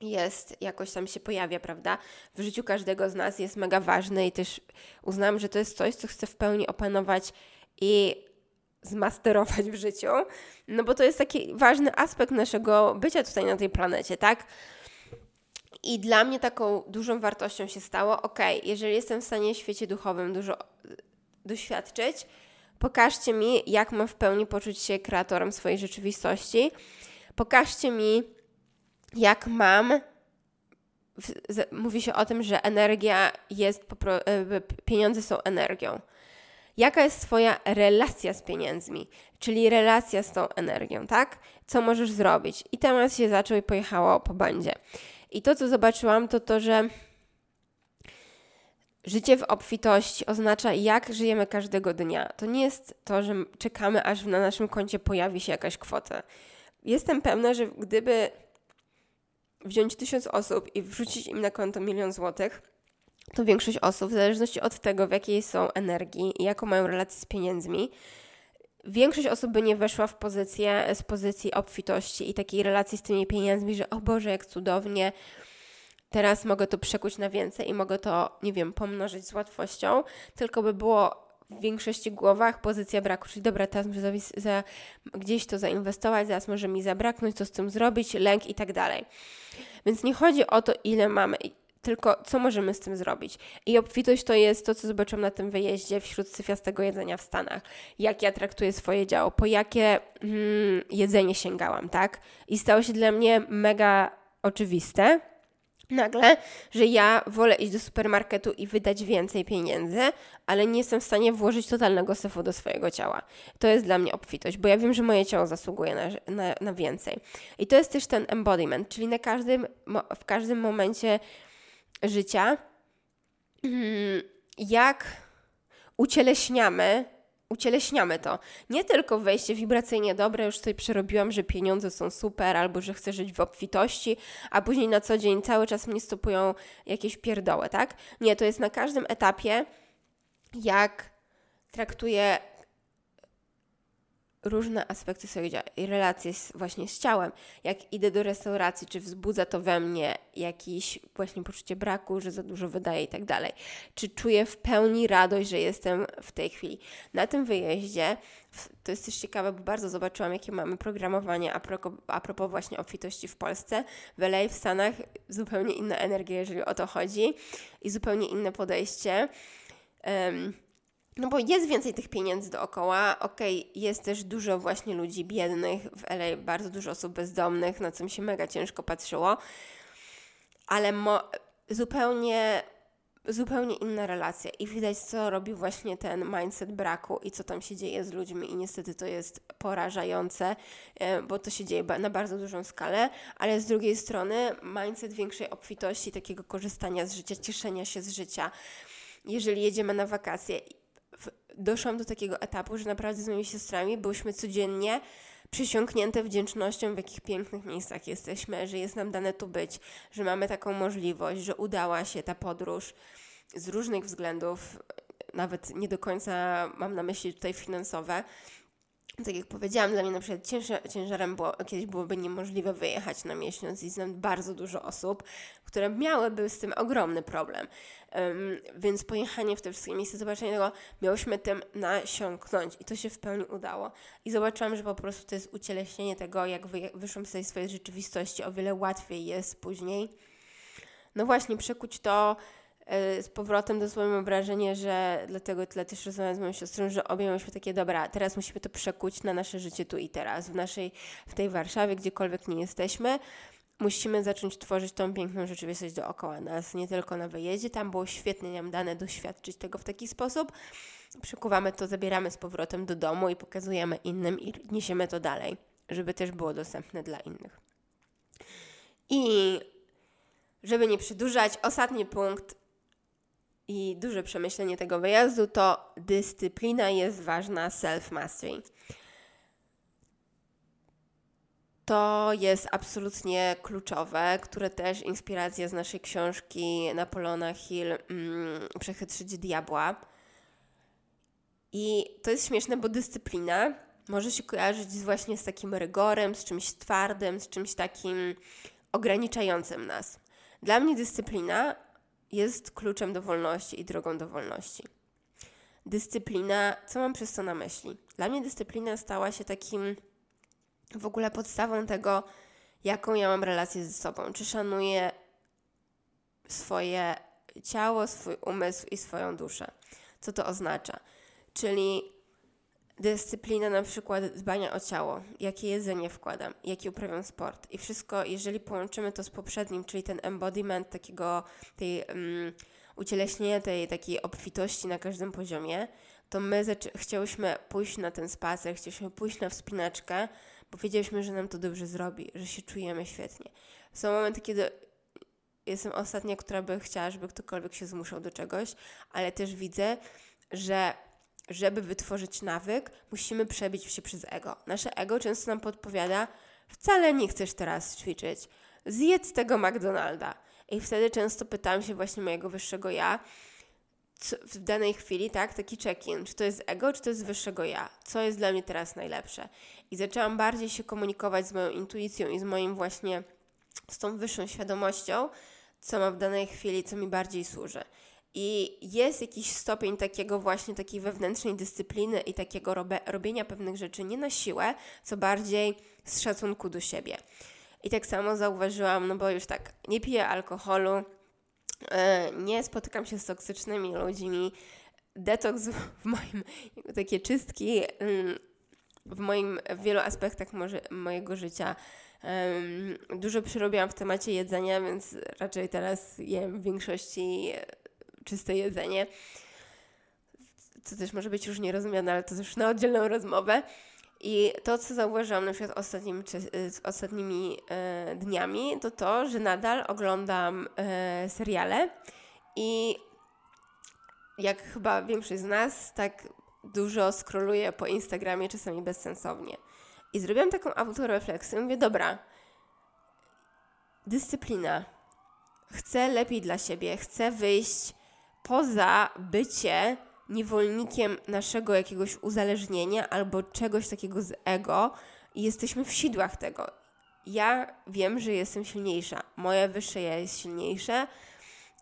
jest, jakoś tam się pojawia, prawda? W życiu każdego z nas jest mega ważny i też uznam, że to jest coś, co chcę w pełni opanować i zmasterować w życiu, no bo to jest taki ważny aspekt naszego bycia tutaj na tej planecie, tak? I dla mnie taką dużą wartością się stało, ok, jeżeli jestem w stanie w świecie duchowym dużo doświadczyć, pokażcie mi, jak mam w pełni poczuć się kreatorem swojej rzeczywistości. Pokażcie mi, jak mam. Mówi się o tym, że energia jest, e, pieniądze są energią jaka jest Twoja relacja z pieniędzmi, czyli relacja z tą energią, tak? Co możesz zrobić? I temat się zaczął i pojechało po bandzie. I to, co zobaczyłam, to to, że życie w obfitości oznacza, jak żyjemy każdego dnia. To nie jest to, że czekamy, aż na naszym koncie pojawi się jakaś kwota. Jestem pewna, że gdyby wziąć tysiąc osób i wrzucić im na konto milion złotych, to większość osób, w zależności od tego, w jakiej są energii i jaką mają relację z pieniędzmi, większość osób by nie weszła w pozycję z pozycji obfitości i takiej relacji z tymi pieniędzmi, że o Boże, jak cudownie, teraz mogę to przekuć na więcej i mogę to, nie wiem, pomnożyć z łatwością, tylko by było w większości głowach pozycja braku, czyli dobra, teraz muszę za, gdzieś to zainwestować, zaraz może mi zabraknąć, co z tym zrobić, lęk i tak dalej. Więc nie chodzi o to, ile mamy tylko co możemy z tym zrobić. I obfitość to jest to, co zobaczyłam na tym wyjeździe wśród syfiastego jedzenia w Stanach. Jak ja traktuję swoje działo, po jakie mm, jedzenie sięgałam, tak? I stało się dla mnie mega oczywiste, nagle, że ja wolę iść do supermarketu i wydać więcej pieniędzy, ale nie jestem w stanie włożyć totalnego syfu do swojego ciała. To jest dla mnie obfitość, bo ja wiem, że moje ciało zasługuje na, na, na więcej. I to jest też ten embodiment, czyli na każdym, w każdym momencie życia, mm, jak ucieleśniamy, ucieleśniamy to. Nie tylko wejście wibracyjnie dobre, już tutaj przerobiłam, że pieniądze są super, albo że chcę żyć w obfitości, a później na co dzień cały czas mnie stopują jakieś pierdoły, tak? Nie, to jest na każdym etapie, jak traktuję różne aspekty swojego i relacje z, właśnie z ciałem. Jak idę do restauracji, czy wzbudza to we mnie jakieś właśnie poczucie braku, że za dużo wydaję i tak dalej. Czy czuję w pełni radość, że jestem w tej chwili. Na tym wyjeździe, to jest też ciekawe, bo bardzo zobaczyłam, jakie mamy programowanie a propos, a propos właśnie obfitości w Polsce. W LA, w Stanach zupełnie inna energia, jeżeli o to chodzi i zupełnie inne podejście. Um, no bo jest więcej tych pieniędzy dookoła. Okej, okay, jest też dużo właśnie ludzi biednych w LA, bardzo dużo osób bezdomnych, na co mi się mega ciężko patrzyło. Ale zupełnie zupełnie inna relacja i widać, co robi właśnie ten mindset braku i co tam się dzieje z ludźmi i niestety to jest porażające, e, bo to się dzieje na bardzo dużą skalę, ale z drugiej strony mindset większej obfitości, takiego korzystania z życia, cieszenia się z życia. Jeżeli jedziemy na wakacje, doszłam do takiego etapu, że naprawdę z moimi siostrami byłyśmy codziennie przysiągnięte wdzięcznością, w jakich pięknych miejscach jesteśmy, że jest nam dane tu być, że mamy taką możliwość, że udała się ta podróż z różnych względów, nawet nie do końca mam na myśli tutaj finansowe, tak jak powiedziałam, dla mnie na przykład ciężar, ciężarem było, kiedyś byłoby niemożliwe wyjechać na miesiąc i znam bardzo dużo osób, które miałyby z tym ogromny problem. Um, więc pojechanie w te wszystkie miejsca, zobaczenie tego, miałyśmy tym nasiąknąć i to się w pełni udało. I zobaczyłam, że po prostu to jest ucieleśnienie tego, jak wy, wyszłam z tej swojej rzeczywistości, o wiele łatwiej jest później. No właśnie, przekuć to z powrotem do mam wrażenie, że dlatego tyle też rozmawiam z moją siostrą, że obie mieliśmy takie, dobra, teraz musimy to przekuć na nasze życie tu i teraz, w naszej, w tej Warszawie, gdziekolwiek nie jesteśmy. Musimy zacząć tworzyć tą piękną rzeczywistość dookoła nas, nie tylko na wyjeździe. Tam było świetnie nam dane doświadczyć tego w taki sposób. Przekuwamy to, zabieramy z powrotem do domu i pokazujemy innym i niesiemy to dalej, żeby też było dostępne dla innych. I żeby nie przedłużać, ostatni punkt i duże przemyślenie tego wyjazdu to dyscyplina jest ważna, self-mastery. To jest absolutnie kluczowe, które też inspiracja z naszej książki Napoleona Hill mm, Przechytrzyć diabła. I to jest śmieszne, bo dyscyplina może się kojarzyć właśnie z takim rygorem, z czymś twardym, z czymś takim ograniczającym nas. Dla mnie dyscyplina jest kluczem do wolności i drogą do wolności. Dyscyplina, co mam przez to na myśli? Dla mnie dyscyplina stała się takim w ogóle podstawą tego, jaką ja mam relację ze sobą. Czy szanuję swoje ciało, swój umysł i swoją duszę. Co to oznacza? Czyli dyscyplina na przykład dbania o ciało, jakie jedzenie wkładam, jaki uprawiam sport i wszystko, jeżeli połączymy to z poprzednim, czyli ten embodiment takiego, tej um, ucieleśnienia tej takiej obfitości na każdym poziomie, to my chciałyśmy pójść na ten spacer, chcieliśmy pójść na wspinaczkę, bo wiedzieliśmy, że nam to dobrze zrobi, że się czujemy świetnie. Są momenty, kiedy jestem ostatnia, która by chciała, żeby ktokolwiek się zmuszał do czegoś, ale też widzę, że żeby wytworzyć nawyk, musimy przebić się przez ego. Nasze ego często nam podpowiada, wcale nie chcesz teraz ćwiczyć, zjedz tego McDonalda. I wtedy często pytam się właśnie mojego wyższego ja, w danej chwili, tak, taki check-in, czy to jest ego, czy to jest wyższego ja, co jest dla mnie teraz najlepsze. I zaczęłam bardziej się komunikować z moją intuicją i z moim właśnie, z tą wyższą świadomością, co ma w danej chwili, co mi bardziej służy. I jest jakiś stopień takiego właśnie takiej wewnętrznej dyscypliny i takiego robe, robienia pewnych rzeczy nie na siłę, co bardziej z szacunku do siebie. I tak samo zauważyłam, no bo już tak, nie piję alkoholu, yy, nie spotykam się z toksycznymi ludźmi, detoks w moim, takie czystki yy, w moim, w wielu aspektach może, mojego życia dużo przyrobiłam w temacie jedzenia, więc raczej teraz jem w większości czyste jedzenie. Co też może być różnie rozumiane, ale to już na oddzielną rozmowę. I to, co zauważyłam na przykład ostatnim, ostatnimi e, dniami, to to, że nadal oglądam e, seriale i jak chyba większość z nas, tak dużo skroluję po Instagramie, czasami bezsensownie. I zrobiłam taką autorefleksję. Mówię, dobra, dyscyplina. Chcę lepiej dla siebie, chcę wyjść poza bycie niewolnikiem naszego jakiegoś uzależnienia albo czegoś takiego z ego i jesteśmy w sidłach tego. Ja wiem, że jestem silniejsza. Moje wyższe ja jest silniejsze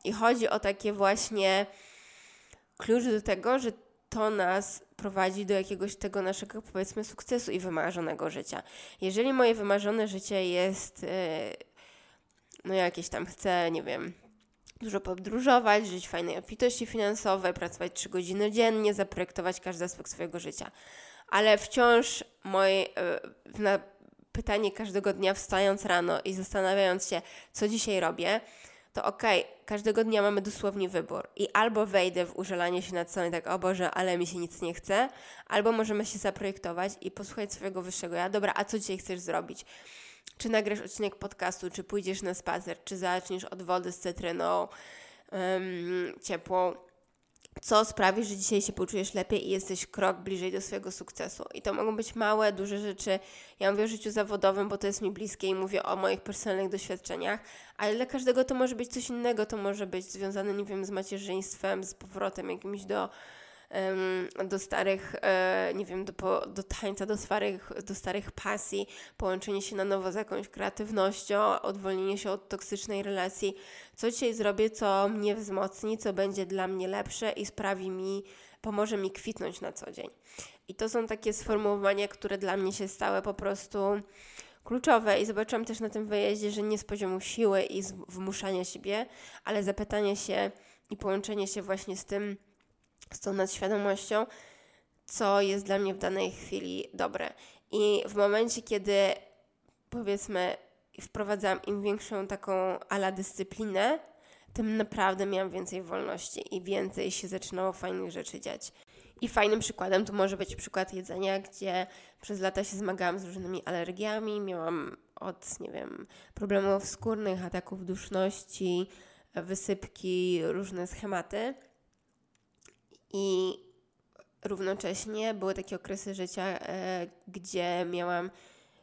i chodzi o takie właśnie klucz do tego, że to nas prowadzi do jakiegoś tego naszego, powiedzmy, sukcesu i wymarzonego życia. Jeżeli moje wymarzone życie jest, yy, no jakieś tam chcę, nie wiem, dużo podróżować, żyć w fajnej obfitości finansowej, pracować 3 godziny dziennie, zaprojektować każdy aspekt swojego życia. Ale wciąż moje, na pytanie każdego dnia wstając rano i zastanawiając się, co dzisiaj robię, to okej, okay, każdego dnia mamy dosłownie wybór i albo wejdę w użalanie się nad sobą tak, o Boże, ale mi się nic nie chce, albo możemy się zaprojektować i posłuchać swojego wyższego ja. Dobra, a co dzisiaj chcesz zrobić? Czy nagrasz odcinek podcastu, czy pójdziesz na spacer, czy zaczniesz od wody z cytryną um, ciepłą, co sprawi, że dzisiaj się poczujesz lepiej i jesteś krok bliżej do swojego sukcesu. I to mogą być małe, duże rzeczy. Ja mówię o życiu zawodowym, bo to jest mi bliskie i mówię o moich personalnych doświadczeniach, ale dla każdego to może być coś innego. To może być związane, nie wiem, z macierzyństwem, z powrotem jakimś do do starych, e, nie wiem, do, do tańca, do starych, do starych pasji, połączenie się na nowo z jakąś kreatywnością, odwolnienie się od toksycznej relacji. Co dzisiaj zrobię, co mnie wzmocni, co będzie dla mnie lepsze i sprawi mi, pomoże mi kwitnąć na co dzień. I to są takie sformułowania, które dla mnie się stały po prostu kluczowe i zobaczyłam też na tym wyjeździe, że nie z poziomu siły i z wmuszania siebie, ale zapytanie się i połączenie się właśnie z tym, z tą nadświadomością, co jest dla mnie w danej chwili dobre. I w momencie, kiedy powiedzmy wprowadzam im większą taką ala dyscyplinę, tym naprawdę miałam więcej wolności i więcej się zaczynało fajnych rzeczy dziać. I fajnym przykładem to może być przykład jedzenia, gdzie przez lata się zmagałam z różnymi alergiami, miałam od, nie wiem, problemów skórnych, ataków duszności, wysypki, różne schematy. I równocześnie były takie okresy życia, e, gdzie miałam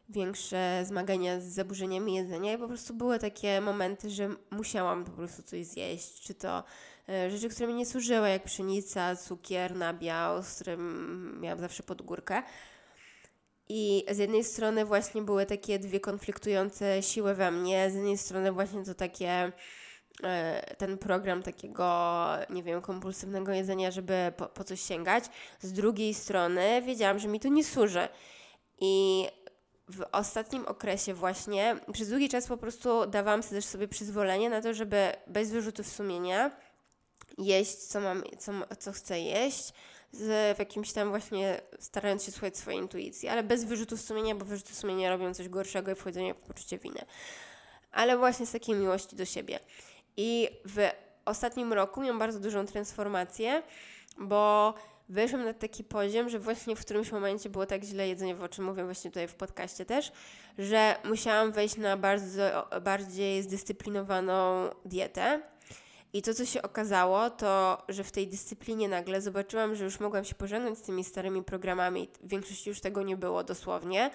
większe zmagania z zaburzeniami jedzenia i po prostu były takie momenty, że musiałam po prostu coś zjeść, czy to e, rzeczy, które mi nie służyły, jak pszenica, cukier, nabiał, z którym miałam zawsze pod górkę. I z jednej strony właśnie były takie dwie konfliktujące siły we mnie, z jednej strony właśnie to takie ten program takiego, nie wiem, kompulsywnego jedzenia, żeby po, po coś sięgać. Z drugiej strony wiedziałam, że mi to nie służy. I w ostatnim okresie właśnie, przez długi czas po prostu dawałam sobie też sobie przyzwolenie na to, żeby bez wyrzutów sumienia jeść, co mam, co, co chcę jeść, z, w jakimś tam właśnie starając się słuchać swojej intuicji, ale bez wyrzutów sumienia, bo wyrzuty sumienia robią coś gorszego i wchodzenie w poczucie winy. Ale właśnie z takiej miłości do siebie. I w ostatnim roku miałam bardzo dużą transformację, bo wyszłam na taki poziom, że właśnie w którymś momencie było tak źle jedzenie, o czym mówię właśnie tutaj w podcaście też, że musiałam wejść na bardzo bardziej zdyscyplinowaną dietę. I to, co się okazało, to, że w tej dyscyplinie nagle zobaczyłam, że już mogłam się pożegnać z tymi starymi programami. W większości już tego nie było dosłownie.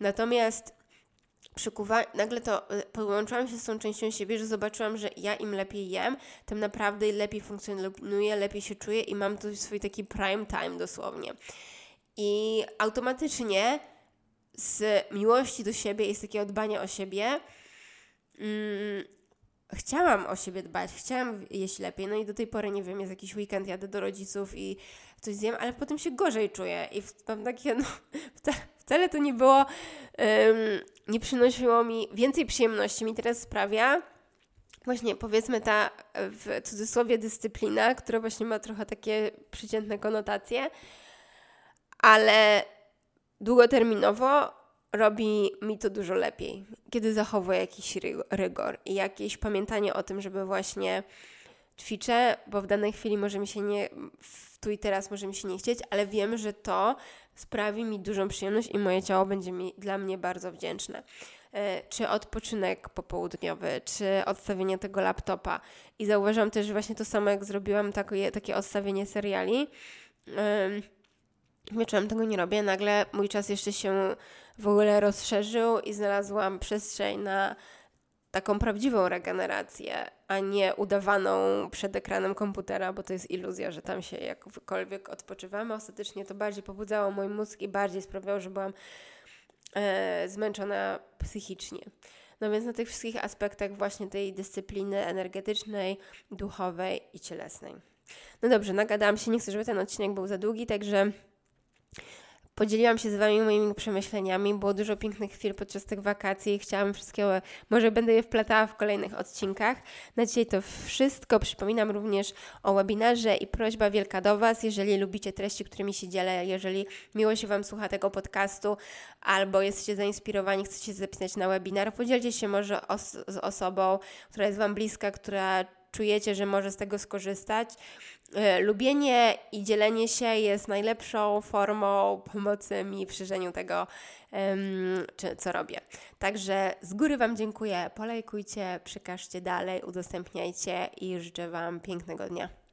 Natomiast przykuwa, nagle to y, połączyłam się z tą częścią siebie, że zobaczyłam, że ja im lepiej jem, tym naprawdę lepiej funkcjonuję, lepiej się czuję i mam tu swój taki prime time dosłownie. I automatycznie z miłości do siebie i z takiego dbania o siebie mm, chciałam o siebie dbać, chciałam jeść lepiej, no i do tej pory, nie wiem, jest jakiś weekend, jadę do rodziców i coś zjem, ale potem się gorzej czuję i mam takie, no, wcale to nie było, um, nie przynosiło mi więcej przyjemności, mi teraz sprawia właśnie powiedzmy ta w cudzysłowie dyscyplina, która właśnie ma trochę takie przeciętne konotacje, ale długoterminowo robi mi to dużo lepiej, kiedy zachowuję jakiś rygor i jakieś pamiętanie o tym, żeby właśnie ćwiczę, bo w danej chwili może mi się nie, tu i teraz może mi się nie chcieć, ale wiem, że to sprawi mi dużą przyjemność i moje ciało będzie mi, dla mnie bardzo wdzięczne. E, czy odpoczynek popołudniowy, czy odstawienie tego laptopa. I zauważyłam też, właśnie to samo, jak zrobiłam takie, takie odstawienie seriali. Wieczorem tego nie robię, nagle mój czas jeszcze się w ogóle rozszerzył i znalazłam przestrzeń na taką prawdziwą regenerację, a nie udawaną przed ekranem komputera, bo to jest iluzja, że tam się jakkolwiek odpoczywamy. Ostatecznie to bardziej pobudzało mój mózg i bardziej sprawiało, że byłam e, zmęczona psychicznie. No więc na tych wszystkich aspektach właśnie tej dyscypliny energetycznej, duchowej i cielesnej. No dobrze, nagadałam się, nie chcę, żeby ten odcinek był za długi, także Podzieliłam się z Wami moimi przemyśleniami. Było dużo pięknych chwil podczas tych wakacji. Chciałam wszystkiego, może będę je wplatała w kolejnych odcinkach. Na dzisiaj to wszystko. Przypominam również o webinarze i prośba wielka do Was, jeżeli lubicie treści, którymi się dzielę, jeżeli miło się Wam słucha tego podcastu, albo jesteście zainspirowani, chcecie się zapisać na webinar, podzielcie się może os z osobą, która jest Wam bliska, która czujecie, że może z tego skorzystać. E, lubienie i dzielenie się jest najlepszą formą pomocy mi w szerzeniu tego, co robię. Także z góry Wam dziękuję. Polajkujcie, przekażcie dalej, udostępniajcie i życzę Wam pięknego dnia.